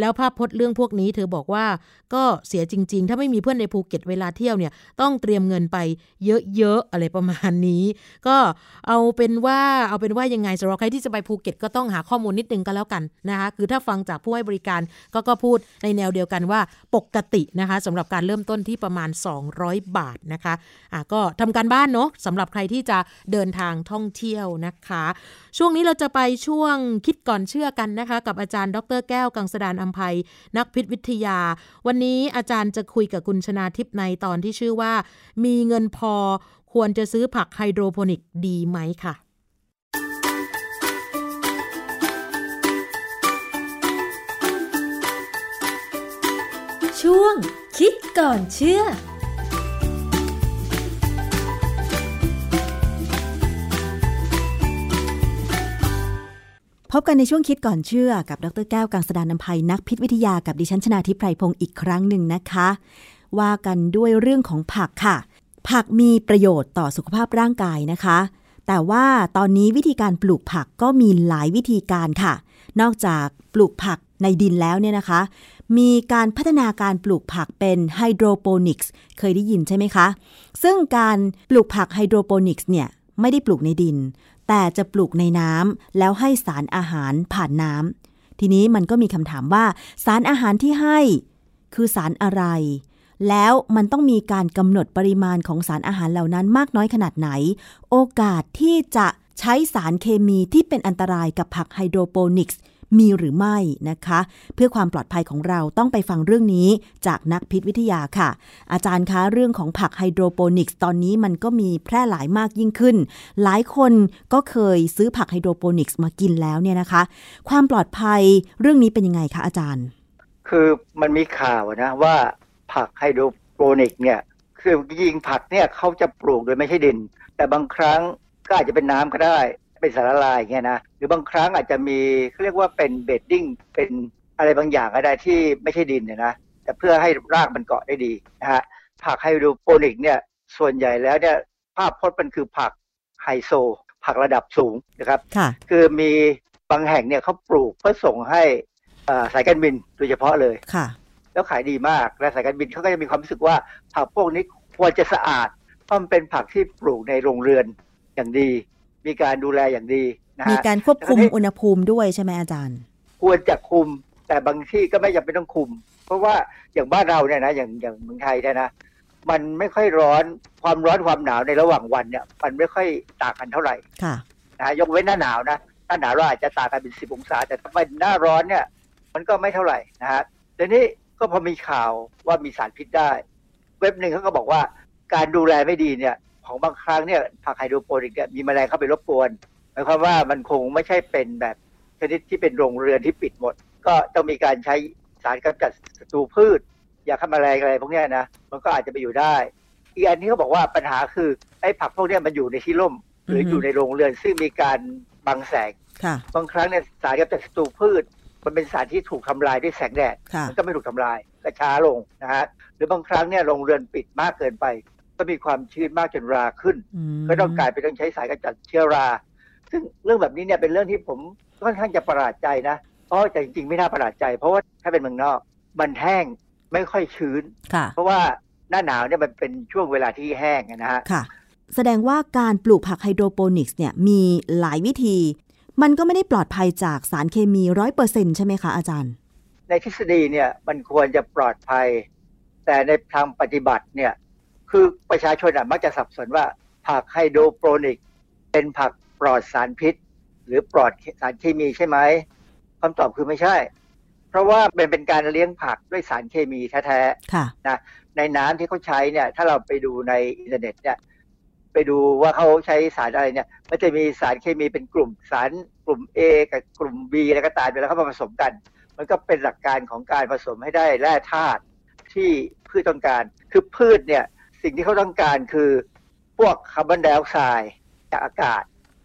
S2: แล้วภาพพจน์เรื่องพวกนี้ เธอบอกว่าก็เสียจริง ๆ ถ้าไม่มีเพื่อนในภูเก็ตเวลาเที่ยวเนี่ยต้องเตรียมเงินไปเยอะๆอะไรประมาณนี้ ก็เอาเป็นว่าเอาเป็นว่ายังไงสำหรับใครที่จะไปภูเก็ตก็ต้องหาข้อมูลนิดนึงก็แล้วกันนะคะคือถ้าฟังจากผู้ให้บริการก็ก็พูดในแนวเดียวกันว่าปกตินะคะสำหรับการเริ่มต้นที่ประมาณ 200 บาทนะคะอะก็ทำการบ้านเนาะสำหรับใครที่จะเดินทางท่องเที่ยวนะคะ ช่วงนี้เราจะไปช่วงคิดก่อนเชื่อกันนะคะ กับอาจารย์ดรแก้วกังสดานอัมภัยนักพิษวิทยา วันนี้อาจารย์จะคุยกับคุณชนาทิพย์ในตอนที่ชื่อว่า มีเงินพอควรจะซื้อผักไฮโดรโปนิกดีไหมค่ะ
S9: ช่วงคิดก่อนเชื่อ
S15: พบกันในช่วงคิดก่อนเชื่อกับดรแก้วกังสดานนภัยนักพิษวิทยากับดิฉันชนาทิพไพรพงศ์อีกครั้งหนึ่งนะคะ ว่ากันด้วยเรื่องของผักค่ะ ผักมีประโยชน์ต่อสุขภาพร่างกายนะคะ แต่ว่าตอนนี้วิธีการปลูกผักก็มีหลายวิธีการค่ะ นอกจากปลูกผักในดินแล้วเนี่ยนะคะ มีการพัฒนาการปลูกผักเป็นไฮโดรโปนิกส์เคยได้ยินใช่ไหมคะ ซึ่งการปลูกผักไฮโดรโปนิกส์เนี่ยไม่ได้ปลูกในดิน แต่จะปลูกในน้ำแล้วให้สารอาหารผ่านน้ำทีนี้มันก็มีคำถามว่า สารอาหารที่ให้คือสารอะไร แล้วมันต้องมีการกำหนดปริมาณของสารอาหารเหล่านั้นมากน้อยขนาดไหน โอกาสที่จะใช้สารเคมีที่เป็นอันตรายกับผักไฮโดรโปนิกส์ มีหรือไม่นะคะ เพื่อความปลอดภัยของเราต้องไปฟังเรื่องนี้จากนักพิษวิทยาค่ะ อาจารย์คะเรื่องของผักไฮโดรโปนิกส์ตอนนี้มันก็มีแพร่หลายมากยิ่งขึ้น หลายคนก็เคยซื้อผักไฮโดรโปนิกส์มากินแล้วเนี่ยนะคะ ความปลอดภัยเรื่องนี้เป็นยังไงคะอาจารย์
S16: คือมันมีข่าวนะว่าผักไฮโดรโปนิกส์เนี่ยคือยิงผักเนี่ยเขาจะปลูกโดยไม่ใช้ดิน แต่บางครั้งก็อาจจะเป็นน้ำก็ได้ เป็นสารละลายเงี้ยนะหรือบางครั้งอาจจะมีเขาเรียกว่าเป็น beddingเป็นอะไรบางอย่างก็ได้ที่ไม่ใช่ดินเนี่ยนะแต่เพื่อให้รากมันเกาะได้ดีนะฮะผักไฮโดรโปนิกเนี่ยส่วนใหญ่แล้วเนี่ยภาพพจน์มันคือผักไฮโซ ผักระดับสูงนะครับ คือมีบางแห่งเนี่ยเขาปลูกเพื่อส่งให้สายการบินโดยเฉพาะเลย
S15: ค่ะ
S16: แล้วขายดีมากและสายการบินเขาก็จะมีความรู้สึกว่าผักพวกนี้ควรจะสะอาดเพราะมันเป็นผักที่ปลูกในโรงเรือนอย่างดี มีการดูแลอย่างดีนะ
S15: มีการควบคุมอุณหภูมิด้วยใช่ไหมอาจารย์
S16: ควรจะคุม แต่บางที่ก็ไม่จำเป็นต้องคุม เพราะว่าอย่างบ้านเราเนี่ยนะอย่างอย่างเมืองไทยเนี่ยนะมันไม่ค่อยร้อนความร้อนความหนาวในระหว่างวันเนี่ย มันไม่ค่อยต่างกันเท่าไหร่
S15: ค่ะ
S16: นะยกเว้นหน้าหนาวนะหน้าหนาวเราอาจจะต่างกันเป็นสิบองศา แต่ถ้าเป็นหน้าร้อนเนี่ย มันก็ไม่เท่าไหร่นะฮะทีนี้ก็พอมีข่าวว่ามีสารพิษได้ เว็บหนึ่งเขาก็บอกว่าการดูแลไม่ดีเนี่ย ของบางครั้งเนี่ยผักไฮโดรโปนิกเนี่ยมีแมลงเข้าไปรบกวนหมายความว่ามันคงไม่ใช่เป็นแบบชนิดที่เป็นโรงเรือนที่ปิดหมด ก็ต้องมีการใช้สารกำจัดศัตรูพืชยาฆ่าแมลงอะไรพวกนี้นะมันก็อาจจะไปอยู่ได้ อีกอันนี้เขาบอกว่าปัญหาคือไอ้ผักพวกนี้มันอยู่ในที่ร่ม หรืออยู่ในโรงเรือนซึ่งมีการบังแสงบางครั้งเนี่ยสารกำจัดศัตรูพืช มันเป็นสารที่ถูกทำลายด้วยแสงแดดมันก็ไม่ถูกทำลายก็ช้าลงนะฮะหรือบางครั้งเนี่ยโรงเรือนปิดมากเกินไป ก็มีความชื้นมากจนราขึ้น ก็ต้องกลายไปต้องใช้สายกระจัดเชื้อรา ซึ่งเรื่องแบบนี้เนี่ยเป็นเรื่องที่ผมค่อนข้างจะประหลาดใจนะเพราะแต่จริงๆไม่น่าประหลาดใจ เพราะว่าถ้าเป็นเมืองนอกมันแห้งไม่ค่อยชื้น เพราะว่าหน้าหนาวเนี่ยมันเป็นช่วงเวลาที่แห้งนะฮะ
S15: ค่ะ แสดงว่าการปลูกผักไฮโดรโปนิกส์เนี่ยมีหลายวิธี มันก็ไม่ได้ปลอดภัยจากสารเคมีร้อยเปอร์เซ็นใช่ไหมคะอาจารย์
S16: ในทฤษฎีเนี่ยมันควรจะปลอดภัย แต่ในทางปฏิบัติเนี่ย คือประชาชนมักจะสับสนว่าผักไฮโดรโปรนิก เป็นผักปลอดสารพิษ หรือปลอดสารเคมีใช่ไหมคำตอบคือไม่ใช่ เพราะว่าเป็นเป็นการเลี้ยงผักด้วยสารเคมีแท้ๆนะในน้ำที่เขาใช้เนี่ย ถ้าเราไปดูในอินเทอร์เน็ตเนี่ยไปดูว่าเขาใช้สารอะไรเนี่ยมันจะมีสารเคมีเป็นกลุ่มสารกลุ่ม A กับกลุ่ม B อะไรก็ตามไปแล้วเขามาผสมกัน มันก็เป็นหลักการของการผสมให้ได้แร่ธาตุที่พืชต้องการ คือพืชเนี่ย สิ่งที่เขาต้องการคือ พวกคาร์บอนไดออกไซด์จากอากาศ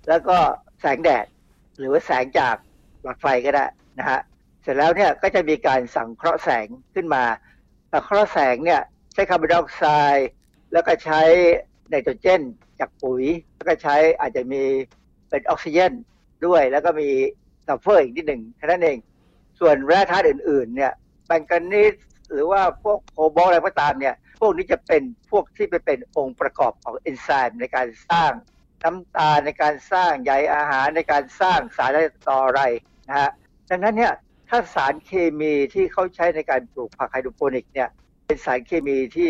S16: แล้วก็แสงแดด หรือว่าแสงจากหลอดไฟก็ได้นะฮะเสร็จแล้วเนี่ยก็จะมีการสังเคราะห์แสงขึ้นมาสังเคราะห์แสงเนี่ยใช้คาร์บอนไดออกไซด์แล้วก็ใช้ไนโตรเจนจากปุ๋ย แล้วก็ใช้อาจจะมีเป็นออกซิเจนด้วย แล้วก็มีซัลเฟอร์อีกนิดหนึ่งแค่นั้นเอง ส่วนแร่ธาตุอื่น ๆ เนี่ยแมงกานีสหรือว่าพวกโคบอลต์อะไรก็ตามเนี่ย พวกนี้จะเป็นพวกที่ไปเป็นองค์ประกอบของเอนไซม์ในการสร้างน้ำตาลในการสร้างใยอาหารในการสร้างสารต่ออะไรนะฮะดังนั้นเนี่ยถ้าสารเคมีที่เขาใช้ในการปลูกผักไฮโดรโปนิกเนี่ยเป็นสารเคมีที่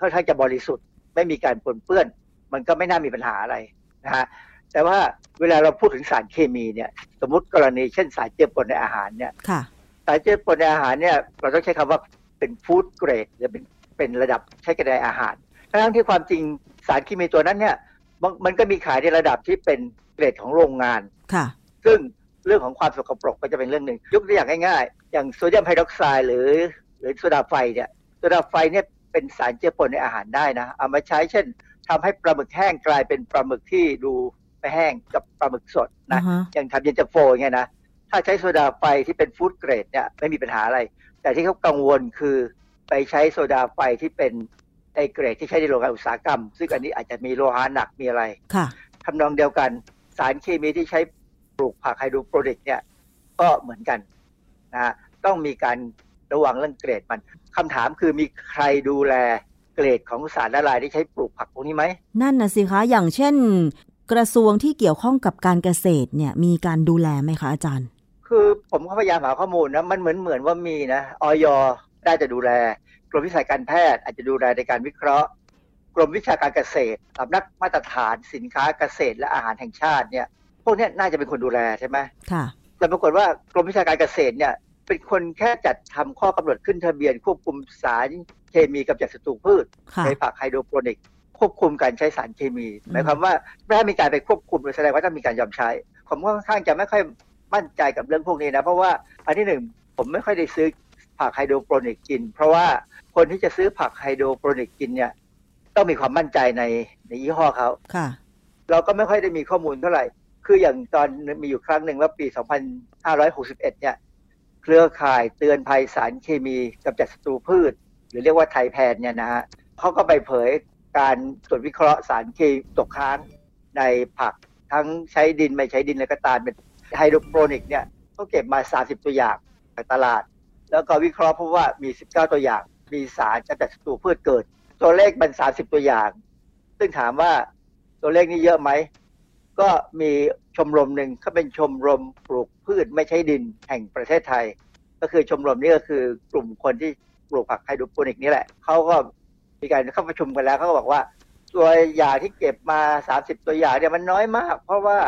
S16: ค่อนข้างจะบริสุทธิ์ ไม่มีการปนเปื้อน มันก็ไม่น่ามีปัญหาอะไรนะฮะแต่ว่าเวลาเราพูดถึงสารเคมีเนี่ยสมมติกรณีเช่นสารเจือปนในอาหารเนี่ย
S15: ค่ะ
S16: สารเจือปนในอาหารเนี่ยเราต้องใช้คำว่าเป็นฟู้ดเกรดหรือเป็น เป็นระดับใช้กันในอาหาร ทั้งที่ความจริงสารเคมีตัวนั้นเนี่ยมันมันก็มีขายในระดับที่เป็นเกรดของโรงงาน
S15: ค่ะ
S16: ซึ่งเรื่องของความสกปรกก็จะเป็นเรื่องหนึ่ง ยกตัวอย่างง่ายๆ อย่างโซเดียมไฮดรอกไซด์หรือ หรือโซดาไฟเนี่ยโซดาไฟเนี่ยเป็นสารเจือปนในอาหารได้นะ เอามาใช้เช่นทำให้ปลาหมึกแห้งกลายเป็นปลาหมึกที่ดูไม่แห้งกับปลาหมึกสดนะ
S15: อ่าฮะ
S16: อย่างทำเย็นตาโฟอย่างเงี้ยนะ ถ้าใช้โซดาไฟที่เป็น food grade เนี่ยไม่มีปัญหาอะไร แต่ที่เขากังวลคือ ไปใช้โซดาไฟที่เป็นไอ้เกรดที่ใช้ในโรงงานอุตสาหกรรม ซึ่งอันนี้อาจจะมีโลหะหนักมีอะไร
S15: ค่ะ
S16: ทำนองเดียวกันสารเคมีที่ใช้ปลูกผักไฮโดรโปรนิกเนี่ยก็เหมือนกันนะฮะต้องมีการระวังเรื่องเกรดมันคำถามคือมีใครดูแลเกรดของสารละลายที่ใช้ปลูกผักพวกนี้ไหม
S15: นั่นน่ะสิคะอย่างเช่น กระทรวงที่เกี่ยวข้องกับการเกษตรเนี่ยมีการดูแลไหมคะอาจารย์
S16: คือผมก็พยายามหาข้อมูลนะมันเหมือนเหมือนว่ามีนะออย ได้จะดูแล กรมวิชาการแพทย์อาจจะดูแลในการวิเคราะห์ กรมวิชาการเกษตรสำนักมาตรฐานสินค้าเกษตรและอาหารแห่งชาติเนี่ย พวกเนี้ยน่าจะเป็นคนดูแลใช่ไหม
S15: ค่ะ
S16: แต่ปรากฏว่ากรมวิชาการเกษตรเนี่ยเป็นคนแค่จัดทำข้อกำหนดขึ้นทะเบียน ควบคุมสารเคมีกำจัดศัตรูพืช
S15: ค่ะ
S16: ในผักไฮโดรโปรนิกควบคุมการใช้สารเคมีหมายความว่าถ้ามีการไปควบคุมแสดงว่าต้องมีการยอมใช้ ผมก็ค่อนข้างจะไม่ค่อยมั่นใจกับเรื่องพวกนี้นะ เพราะว่าอันที่หนึ่งผมไม่ค่อยได้ซื้อ ผักไฮโดรโปรนิกกิน เพราะว่าคนที่จะซื้อผักไฮโดรโปรนิกกินเนี่ยต้องมีความมั่นใจในในยี่ห้อเขา
S15: ค่ะ
S16: เราก็ไม่ค่อยได้มีข้อมูลเท่าไหร่ คืออย่างตอนมีอยู่ครั้งหนึ่งว่าปี 2561 เนี่ย เครือข่ายเตือนภัยสารเคมีกำจัดศัตรูพืช หรือเรียกว่าไทยแพนเนี่ยนะฮะเขาก็ไปเผยการตรวจวิเคราะห์สารเคมีตกค้างในผักทั้งใช้ดินไม่ใช้ดินอะไรก็ตามเป็นไฮโดรโปรนิกเนี่ยเขาเก็บมา 30 ตัวอย่างจากตลาด แล้วก็วิเคราะห์พบว่ามี 19 ตัวอย่าง มีสารกำจัดศัตรูพืชเกิด ตัวเลขมัน 30 ตัวอย่าง ซึ่งถามว่าตัวเลขนี้เยอะไหม ก็มีชมรมหนึ่งเขาเป็นชมรมปลูกพืชไม่ใช้ดินแห่งประเทศไทย ก็คือชมรมนี้ก็คือกลุ่มคนที่ปลูกผักไฮโดรโปนิกนี่แหละ เขาก็มีการเข้าประชุมกันแล้วเขาก็บอกว่า ตัวอย่างที่เก็บมา 30 ตัวอย่างเนี่ยมันน้อยมาก เพราะว่า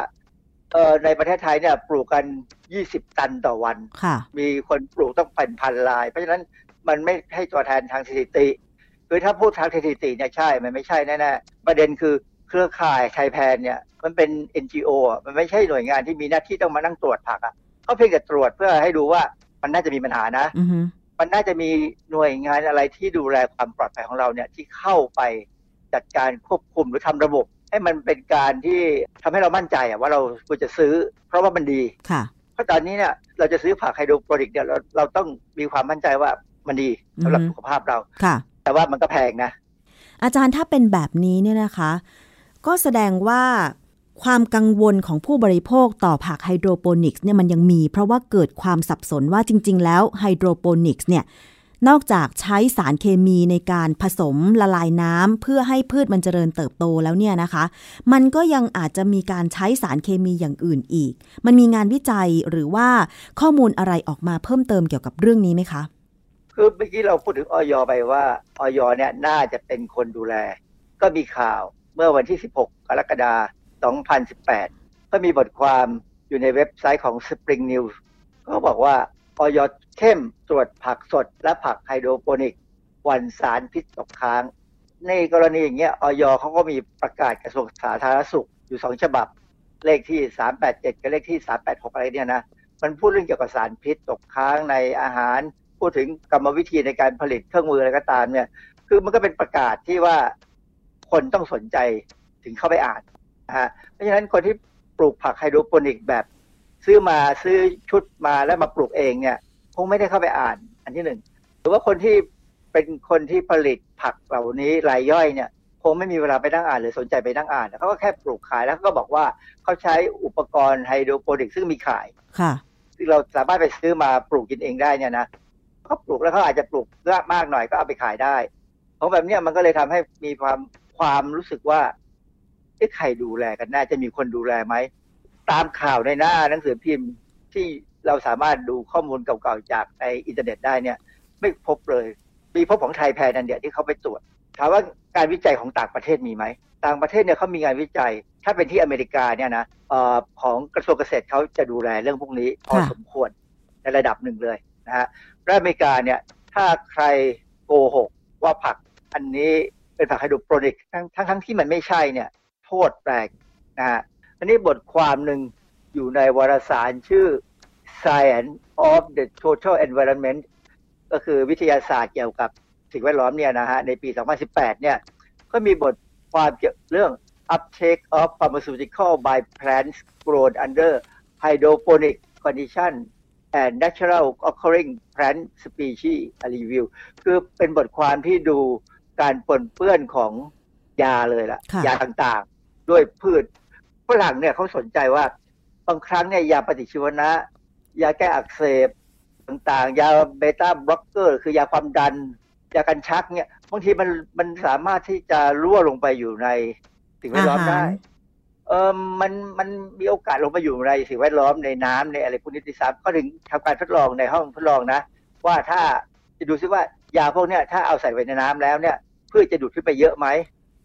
S16: เออในประเทศไทยเนี่ยปลูกกัน 20 ตันต่อวัน
S15: ค่ะ
S16: มีคนปลูกต้องเป็นพันลาย เพราะฉะนั้นมันไม่ให้ตัวแทนทางสถิติ คือถ้าพูดทางสถิติเนี่ยใช่ มันไม่ใช่แน่ๆ ประเด็นคือเครือข่ายไทยแพนเนี่ยมันเป็น NGO อะมันไม่ใช่หน่วยงานที่มีหน้าที่ต้องมานั่งตรวจผักอะเขาเพียงแต่ตรวจเพื่อให้ดูว่ามันน่าจะมีปัญหานะ
S15: อือฮึ
S16: มันน่าจะมีหน่วยงานอะไรที่ดูแลความปลอดภัยของเราเนี่ยที่เข้าไปจัดการควบคุมหรือทำระบบ ให้มันเป็นการที่ทำให้เรามั่นใจอะว่าเราควรจะซื้อ เพราะว่ามันดี
S15: ค่ะ
S16: เพราะตอนนี้เนี่ยเราจะซื้อผักไฮโดรโปนิกส์เนี่ยเราเราต้องมีความมั่นใจว่ามันดีสำหรับ
S15: อือฮึ
S16: สุขภาพเรา
S15: ค่ะ
S16: แต่ว่ามันก็แพงนะ
S15: อาจารย์ถ้าเป็นแบบนี้เนี่ยนะคะ ก็แสดงว่าความกังวลของผู้บริโภคต่อผักไฮโดรโปนิกส์เนี่ยมันยังมี เพราะว่าเกิดความสับสนว่าจริง ๆ แล้วไฮโดรโปนิกส์เนี่ย นอกจากใช้สารเคมีในการผสมละลายน้ำเพื่อให้พืชมันเจริญเติบโตแล้วเนี่ยนะคะ มันก็ยังอาจจะมีการใช้สารเคมีอย่างอื่นอีก มันมีงานวิจัยหรือว่าข้อมูลอะไรออกมาเพิ่มเติมเกี่ยวกับเรื่องนี้ไหมคะ
S16: คือเมื่อกี้เราพูดถึงออยไปว่าออยเนี่ยน่าจะเป็นคนดูแล ก็มีข่าวเมื่อวันที่ 16 กรกฎาคม 2018 ก็มีบทความอยู่ในเว็บไซต์ของ Spring News ก็บอกว่า ออยเข้มตรวจผักสดและผักไฮโดรโปนิกวันสารพิษตกค้าง ในกรณีอย่างเงี้ยออยเขาก็มีประกาศกระทรวงสาธารณสุขอยู่สองฉบับ เลขที่ 387 กับเลขที่ 386 อะไรเนี่ยนะมันพูดเรื่องเกี่ยวกับสารพิษตกค้างในอาหาร พูดถึงกรรมวิธีในการผลิตเครื่องมืออะไรก็ตามเนี่ย คือมันก็เป็นประกาศที่ว่าคนต้องสนใจถึงเข้าไปอ่านนะฮะเพราะฉะนั้นคนที่ปลูกผักไฮโดรโปนิกแบบ ซื้อมาซื้อชุดมาแล้วมาปลูกเองเนี่ยคงไม่ได้เข้าไปอ่าน อันที่หนึ่งหรือว่าคนที่เป็นคนที่ผลิตผักเหล่านี้รายย่อยเนี่ยคงไม่มีเวลาไปนั่งอ่านหรือสนใจไปนั่งอ่านเขาก็แค่ปลูกขายแล้วก็บอกว่าเขาใช้อุปกรณ์ไฮโดรโปนิกซึ่งมีขาย
S2: ค่ะ
S16: ซึ่งเราสามารถไปซื้อมาปลูกกินเองได้เนี่ยนะเขาปลูกแล้วเขาอาจจะปลูกเยอะมากหน่อยก็เอาไปขายได้ของแบบเนี้ยมันก็เลยทำให้มีความความรู้สึกว่าเอ๊ะใครดูแลกันแน่จะมีคนดูแลไหม ตามข่าวในหน้าหนังสือพิมพ์ที่เราสามารถดูข้อมูลเก่าๆจากในอินเทอร์เน็ตได้เนี่ย ไม่พบเลย มีพบของไทยแพนนันเดียที่เขาไปตรวจถามว่าการวิจัยของต่างประเทศมีไหมต่างประเทศเนี่ยเขามีงานวิจัย ถ้าเป็นที่อเมริกาเนี่ยนะออของกระทรวงเกษตรเขาจะดูแลเรื่องพวกนี้พอสมควรในระดับหนึ่งเลยนะฮะและอเมริกาเนี่ยถ้าใครโกหกว่าผักอันนี้เป็นผักไฮโดรโปรนิกทั้งทั้งที่มันไม่ใช่เนี่ย โทษแปลกนะฮะ อันนี้บทความหนึ่งอยู่ในวารสารชื่อ Science of the Total Environment ก็คือวิทยาศาสตร์เกี่ยวกับสิ่งแวดล้อมเนี่ยนะฮะในปี 2018 เนี่ย ก็มีบทความเกี่ยวเรื่อง uptake of pharmaceutical by plants grown under hydroponic condition and natural occurring plant species a review คือเป็นบทความที่ดูการปนเปื้อนของยาเลยล่ะ ยาต่างๆ ด้วยพืช ฝรั่งเนี่ยเขาสนใจว่าบางครั้งเนี่ยยาปฏิชีวนะ ยาแก้อักเสบต่างๆ ยาเบต้าบล็อกเกอร์ คือยาความดันยากันชักเนี่ยบางทีมันมันสามารถที่จะรั่วลงไปอยู่ในสิ่งแวดล้อมได้เออมันมันมีโอกาสลงไปอยู่ในสิ่งแวดล้อมในน้ำในอะไรพวกนี้ที่สามก็ถึงทำการทดลองในห้องทดลองนะ ว่าถ้าจะดูซิว่ายาพวกเนี้ยถ้าเอาใส่ไว้ในน้ำแล้วเนี่ยพืชจะดูดขึ้นไปเยอะไหม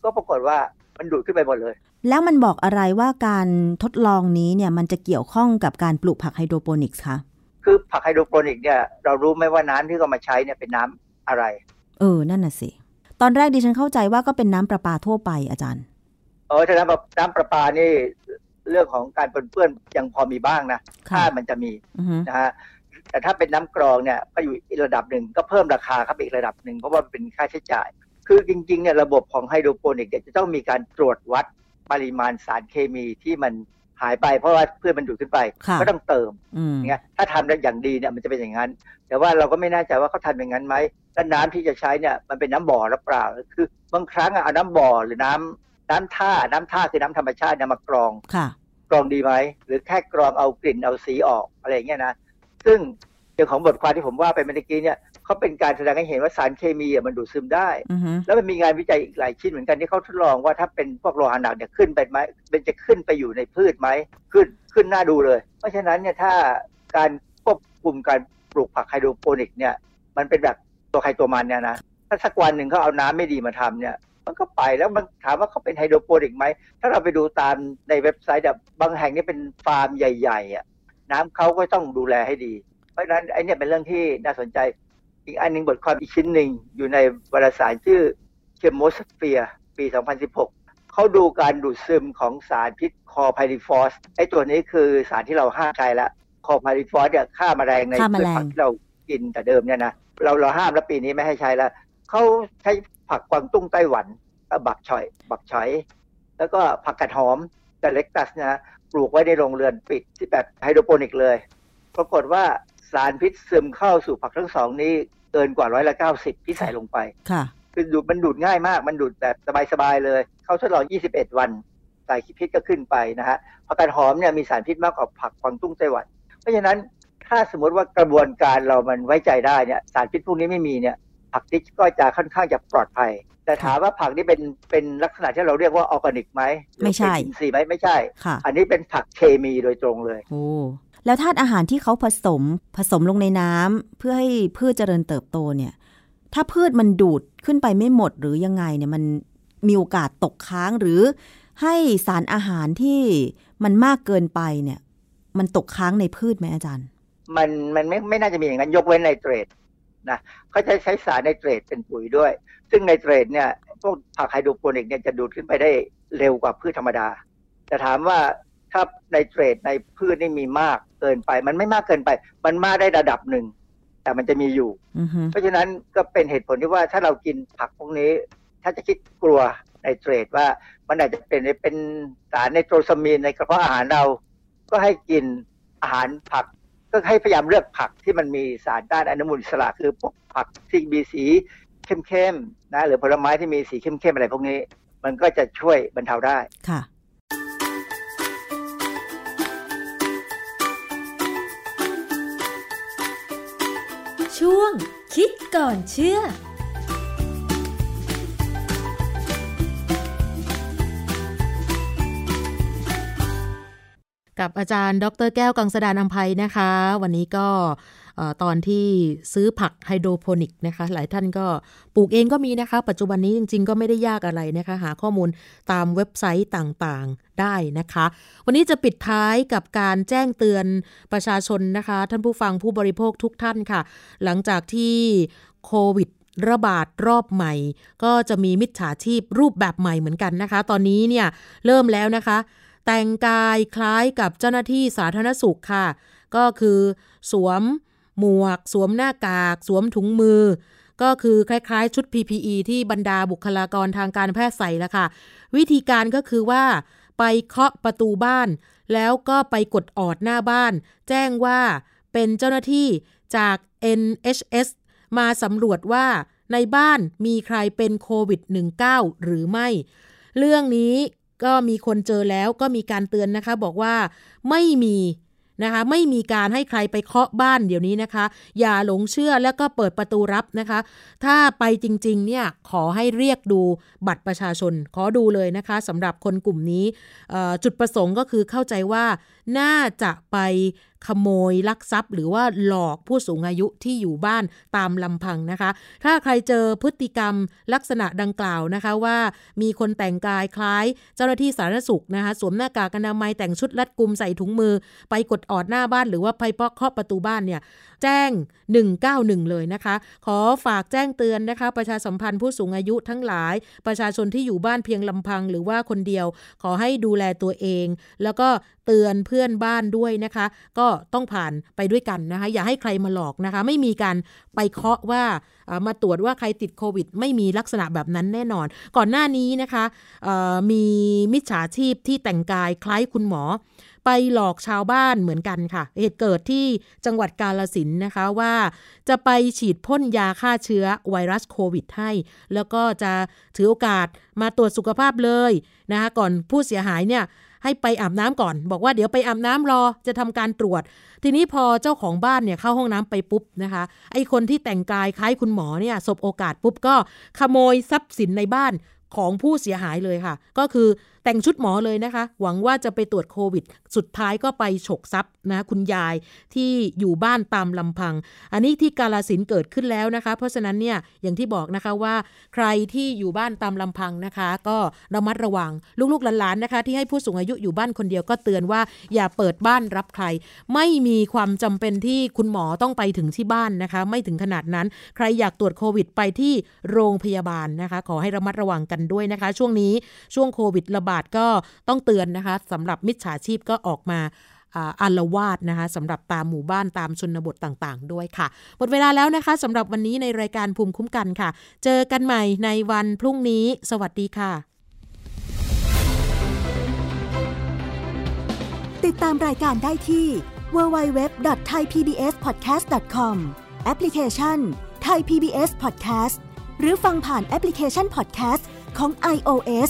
S16: ก็ปรากฏว่า มันดูดขึ้นไปหมดเลย
S15: แล้วมันบอกอะไรว่าการทดลองนี้เนี่ยมันจะเกี่ยวข้องกับการปลูกผักไฮโดรโปนิกส์คะ
S16: คือผักไฮโดรโปนิกเนี่ยเรารู้ไหมว่าน้ำที่เขามาใช้เนี่ยเป็นน้ำอะไร
S15: เออ นั่นน่ะสิ ตอนแรกดิฉันเข้าใจว่าก็เป็นน้ำประปาทั่วไปอาจารย์
S16: เออถ้าน้ำประน้ำประปานี่เรื่องของการปนเปื้อนยังพอมีบ้างนะถ้ามันจะมี
S15: อือฮึ
S16: นะฮะแต่ถ้าเป็นน้ำกรองเนี่ยก็อยู่อีกระดับหนึ่งก็เพิ่มราคาครับอีกระดับหนึ่งเพราะว่าเป็นค่าใช้จ่าย คือจริงๆเนี่ยระบบของไฮโดรโปนิกเนี่ยจะต้องมีการตรวจวัดปริมาณสารเคมีที่มันหายไปเพราะว่าเพื่อนมันดูดขึ้นไป
S15: ค่ะ
S16: ก็ต้องเติม
S15: อืม
S16: อย่างเงี้ยถ้าทำได้อย่างดีเนี่ยมันจะเป็นอย่างนั้น แต่ว่าเราก็ไม่แน่ใจว่าเขาทำอย่างนั้นไหมแล้วน้ำที่จะใช้เนี่ยมันเป็นน้ำบ่อหรือเปล่า คือบางครั้งอะเอาน้ำบ่อหรือน้ำน้ำท่าน้ำท่าคือน้ำธรรมชาติเนี่ยมากรอง
S15: ค่ะ
S16: กรองดีไหมหรือแค่กรองเอากลิ่นเอาสีออกอะไรอย่างเงี้ยนะซึ่งเรื่องของบทความที่ผมว่าไปเมื่อกี้เนี่ย เขาเป็นการแสดงให้เห็นว่าสารเคมีอะมันดูดซึมได้
S15: อือฮึ
S16: แล้วมันมีงานวิจัยอีกหลายชิ้นเหมือนกันที่เขาทดลองว่าถ้าเป็นพวกโลหะหนักเนี่ยขึ้นไปไหมมันจะขึ้นไปอยู่ในพืชไหมขึ้นขึ้นหน้าดูเลย เพราะฉะนั้นเนี่ยถ้าการควบคุมการปลูกผักไฮโดรโปนิกเนี่ยมันเป็นแบบตัวใครตัวมันเนี่ยนะถ้าสักวันหนึ่งเขาเอาน้ำไม่ดีมาทำเนี่ยมันก็ไปแล้วมันถามว่าเขาเป็นไฮโดรโปนิกไหม ถ้าเราไปดูตามในเว็บไซต์แบบบางแห่งนี่เป็นฟาร์มใหญ่ ๆอะน้ำเขาก็ต้องดูแลให้ดี เพราะฉะนั้นไอ้เนี่ยเป็นเรื่องที่น่าสนใจ อีกอันหนึ่งบทความอีกชิ้นหนึ่งอยู่ในวารสารชื่อ Chemosphere ปี 2016 เขาดูการดูดซึมของสารพิษคลอร์ไพริฟอสไอ้ตัวนี้คือสารที่เราห้ามใช้แล้วคลอร์ไพริฟอสเนี่ยฆ่าแมลงใน
S15: ฆ่าแม
S16: พืช
S15: ลง
S16: ผักที่เรากินแต่เดิมเนี่ยนะเราเราห้ามแล้วปีนี้ไม่ให้ใช้แล้วเขาใช้ผักกวางตุ้งไต้หวันก็ bok choy bok choy แล้วก็ผักกาดหอมแต่ lettuce นะปลูกไว้ในโรงเรือนปิดที่แบบไฮโดรโปนิกส์เลย ปรากฏว่า สารพิษซึมเข้าสู่ผักทั้งสองนี้เกินกว่าร้อยละเก้าสิบที่ใส่ลงไป
S15: ค่ะ
S16: คือดูดมันดูดง่ายมาก มันดูดแบบสบายๆเลย เขาทดลอง 21 วันสารพิษก็ขึ้นไปนะฮะผักกาดหอมเนี่ยมีสารพิษมากกว่าผักกวางตุ้งไต้หวัน เพราะฉะนั้นถ้าสมมติว่ากระบวนการเรามันไว้ใจได้เนี่ยสารพิษพวกนี้ไม่มีเนี่ยผักนี้ก็จะค่อนข้างจะปลอดภัย แต่ถามว่าผักนี่เป็นเป็นลักษณะที่เราเรียกว่าออร์แกนิกไหมหรือ
S15: ไม่ใช่
S16: เป็นอินทรีย์ไหมไม่ใช่
S15: ค่ะ
S16: อันนี้เป็นผักเคมีโดยตรงเลย
S15: โอ้ แล้วธาตุอาหารที่เขาผสมผสมลงในน้ำเพื่อให้พืชเจริญเติบโตเนี่ย ถ้าพืชมันดูดขึ้นไปไม่หมดหรือยังไงเนี่ยมันมีโอกาสตกค้างหรือให้สารอาหารที่มันมากเกินไปเนี่ย มันตกค้างในพืชไหมอาจารย์
S16: มันมันไม่ไม่น่าจะมีอย่างนั้นยกเว้นไนเตรตนะเขาจะใช้สารไนเตรตเป็นปุ๋ยด้วย ซึ่งไนเตรตเนี่ยพวกผักไฮโดรโปนิกส์เนี่ยจะดูดขึ้นไปได้เร็วกว่าพืชธรรมดา แต่ถามว่า ถ้าไนเตรตในพืชนี่มีมากเกินไป มันไม่มากเกินไป มันมากได้ระดับหนึ่ง แต่มันจะมีอยู่
S15: อือฮึ
S16: เพราะฉะนั้นก็เป็นเหตุผลที่ว่าถ้าเรากินผักพวกนี้ ถ้าจะคิดกลัวไนเตรตว่ามันอาจจะเป็นเป็นสารไนโตรซามีนในกระเพาะอาหารเรา ก็ให้กินอาหารผัก ก็ให้พยายามเลือกผักที่มันมีสารต้านอนุมูลอิสระคือพวกผักที่มีสีเข้มๆนะหรือผลไม้ที่มีสีเข้มๆอะไรพวกนี้ มันก็จะช่วยบรรเทาได้
S2: ค่ะ
S9: ช่วง คิดก่อนเชื่อ
S2: กับอาจารย์ ดรแก้วกังสดานอัมภัยนะคะ วันนี้ก็ ตอนที่ซื้อผักไฮโดรโปนิกนะคะ หลายท่านก็ปลูกเองก็มีนะคะ ปัจจุบันนี้จริง ๆ ก็ไม่ได้ยากอะไรนะคะ หาข้อมูลตามเว็บไซต์ต่างๆได้นะคะ วันนี้จะปิดท้ายกับการแจ้งเตือนประชาชนนะคะ ท่านผู้ฟังผู้บริโภคทุกท่านค่ะ หลังจากที่โควิดระบาดรอบใหม่ ก็จะมีมิจฉาชีพรูปแบบใหม่เหมือนกันนะคะ ตอนนี้เนี่ยเริ่มแล้วนะคะ แต่งกายคล้ายกับเจ้าหน้าที่สาธารณสุขค่ะ ก็คือสวม หมวก สวมหน้ากาก สวมถุงมือ ก็คือคล้ายๆ ชุด PPE ที่บรรดาบุคลากรทางการแพทย์ใส่ละค่ะ วิธีการก็คือว่า ไปเคาะประตูบ้าน แล้วก็ไปกดออดหน้าบ้าน แจ้งว่าเป็นเจ้าหน้าที่จาก NHS มาสำรวจว่าในบ้านมีใครเป็นโควิด -19 หรือไม่ เรื่องนี้ก็มีคนเจอแล้วก็มีการเตือนนะคะ บอกว่าไม่มี นะคะไม่มีการให้ใครไปเคาะบ้านเดี๋ยวนี้นะคะ อย่าหลงเชื่อแล้วก็เปิดประตูรับนะคะ ถ้าไปจริงๆเนี่ยขอให้เรียกดูบัตรประชาชน ขอดูเลยนะคะสำหรับคนกลุ่มนี้จุดประสงค์ก็คือเข้าใจว่าน่าจะไป ขโมยลักทรัพย์ หรือว่าหลอกผู้สูงอายุที่อยู่บ้านตามลำพังนะคะ ถ้าใครเจอพฤติกรรมลักษณะดังกล่าวนะคะว่ามีคนแต่งกายคล้ายเจ้าหน้าที่สาธารณสุขนะคะสวมหน้ากากอนามัยแต่งชุดรัดกุมใส่ถุงมือ ไปกดออดหน้าบ้านหรือว่าไปเคาะประตูบ้านเนี่ยแจ้ง 191 เลยนะคะ ขอฝากแจ้งเตือนนะคะ ประชาสัมพันธ์ผู้สูงอายุทั้งหลาย ประชาชนที่อยู่บ้านเพียงลำพังหรือว่าคนเดียว ขอให้ดูแลตัวเอง แล้วก็เตือนเพื่อนบ้านด้วยนะคะ ก็ต้องผ่านไปด้วยกันนะคะ อย่าให้ใครมาหลอกนะคะ ไม่มีการไปเคาะว่ามาตรวจว่าใครติดโควิด ไม่มีลักษณะแบบนั้นแน่นอน ก่อนหน้านี้นะคะมีมิจฉาชีพที่แต่งกายคล้ายคุณหมอ ไปหลอกชาวบ้านเหมือนกันค่ะ เหตุเกิดที่จังหวัดกาลสินนะคะว่า จะไปฉีดพ่นยาฆ่าเชื้อไวรัสโควิดให้ แล้วก็จะถือโอกาสมาตรวจสุขภาพเลยนะคะก่อนผู้เสียหายเนี่ยให้ไปอาบน้ำก่อน บอกว่าเดี๋ยวไปอาบน้ำรอจะทำการตรวจ ทีนี้พอเจ้าของบ้านเนี่ยเข้าห้องน้ำไปปุ๊บนะคะ ไอคนที่แต่งกายคล้ายคุณหมอเนี่ยสบโอกาสปุ๊บก็ขโมยทรัพย์สินในบ้านของผู้เสียหายเลยค่ะ ก็คือ แต่งชุดหมอเลยนะคะ หวังว่าจะไปตรวจโควิด สุดท้ายก็ไปฉกทรัพย์นะคุณยายที่อยู่บ้านตามลำพัง อันนี้ที่กาลสินเกิดขึ้นแล้วนะคะ เพราะฉะนั้นเนี่ยอย่างที่บอกนะคะว่าใครที่อยู่บ้านตามลำพังนะคะ ก็ระมัดระวังลูกๆหลานๆนะคะ ที่ให้ผู้สูงอายุอยู่บ้านคนเดียวก็เตือนว่า อย่าเปิดบ้านรับใคร ไม่มีความจำเป็นที่คุณหมอต้องไปถึงที่บ้านนะคะ ไม่ถึงขนาดนั้น ใครอยากตรวจโควิดไปที่โรงพยาบาลนะคะ ขอให้ระมัดระวังกันด้วยนะคะ ช่วงนี้ช่วงโควิดระบาดก็ต้องเตือนนะคะสำหรับมิจฉาชีพก็ออกมาอารวาสนะคะสำหรับตามหมู่บ้านตามชนบทต่างๆ ด้วยค่ะ หมดเวลาแล้วนะคะสำหรับวันนี้ในรายการภูมิคุ้มกันค่ะ เจอกันใหม่ในวันพรุ่งนี้ สวัสดีค่ะ
S15: ติดตามรายการได้ที่ www.thaipbspodcast.com แอปพลิเคชัน Thai PBS Podcast หรือฟังผ่านแอปพลิเคชัน Podcast ของ iOS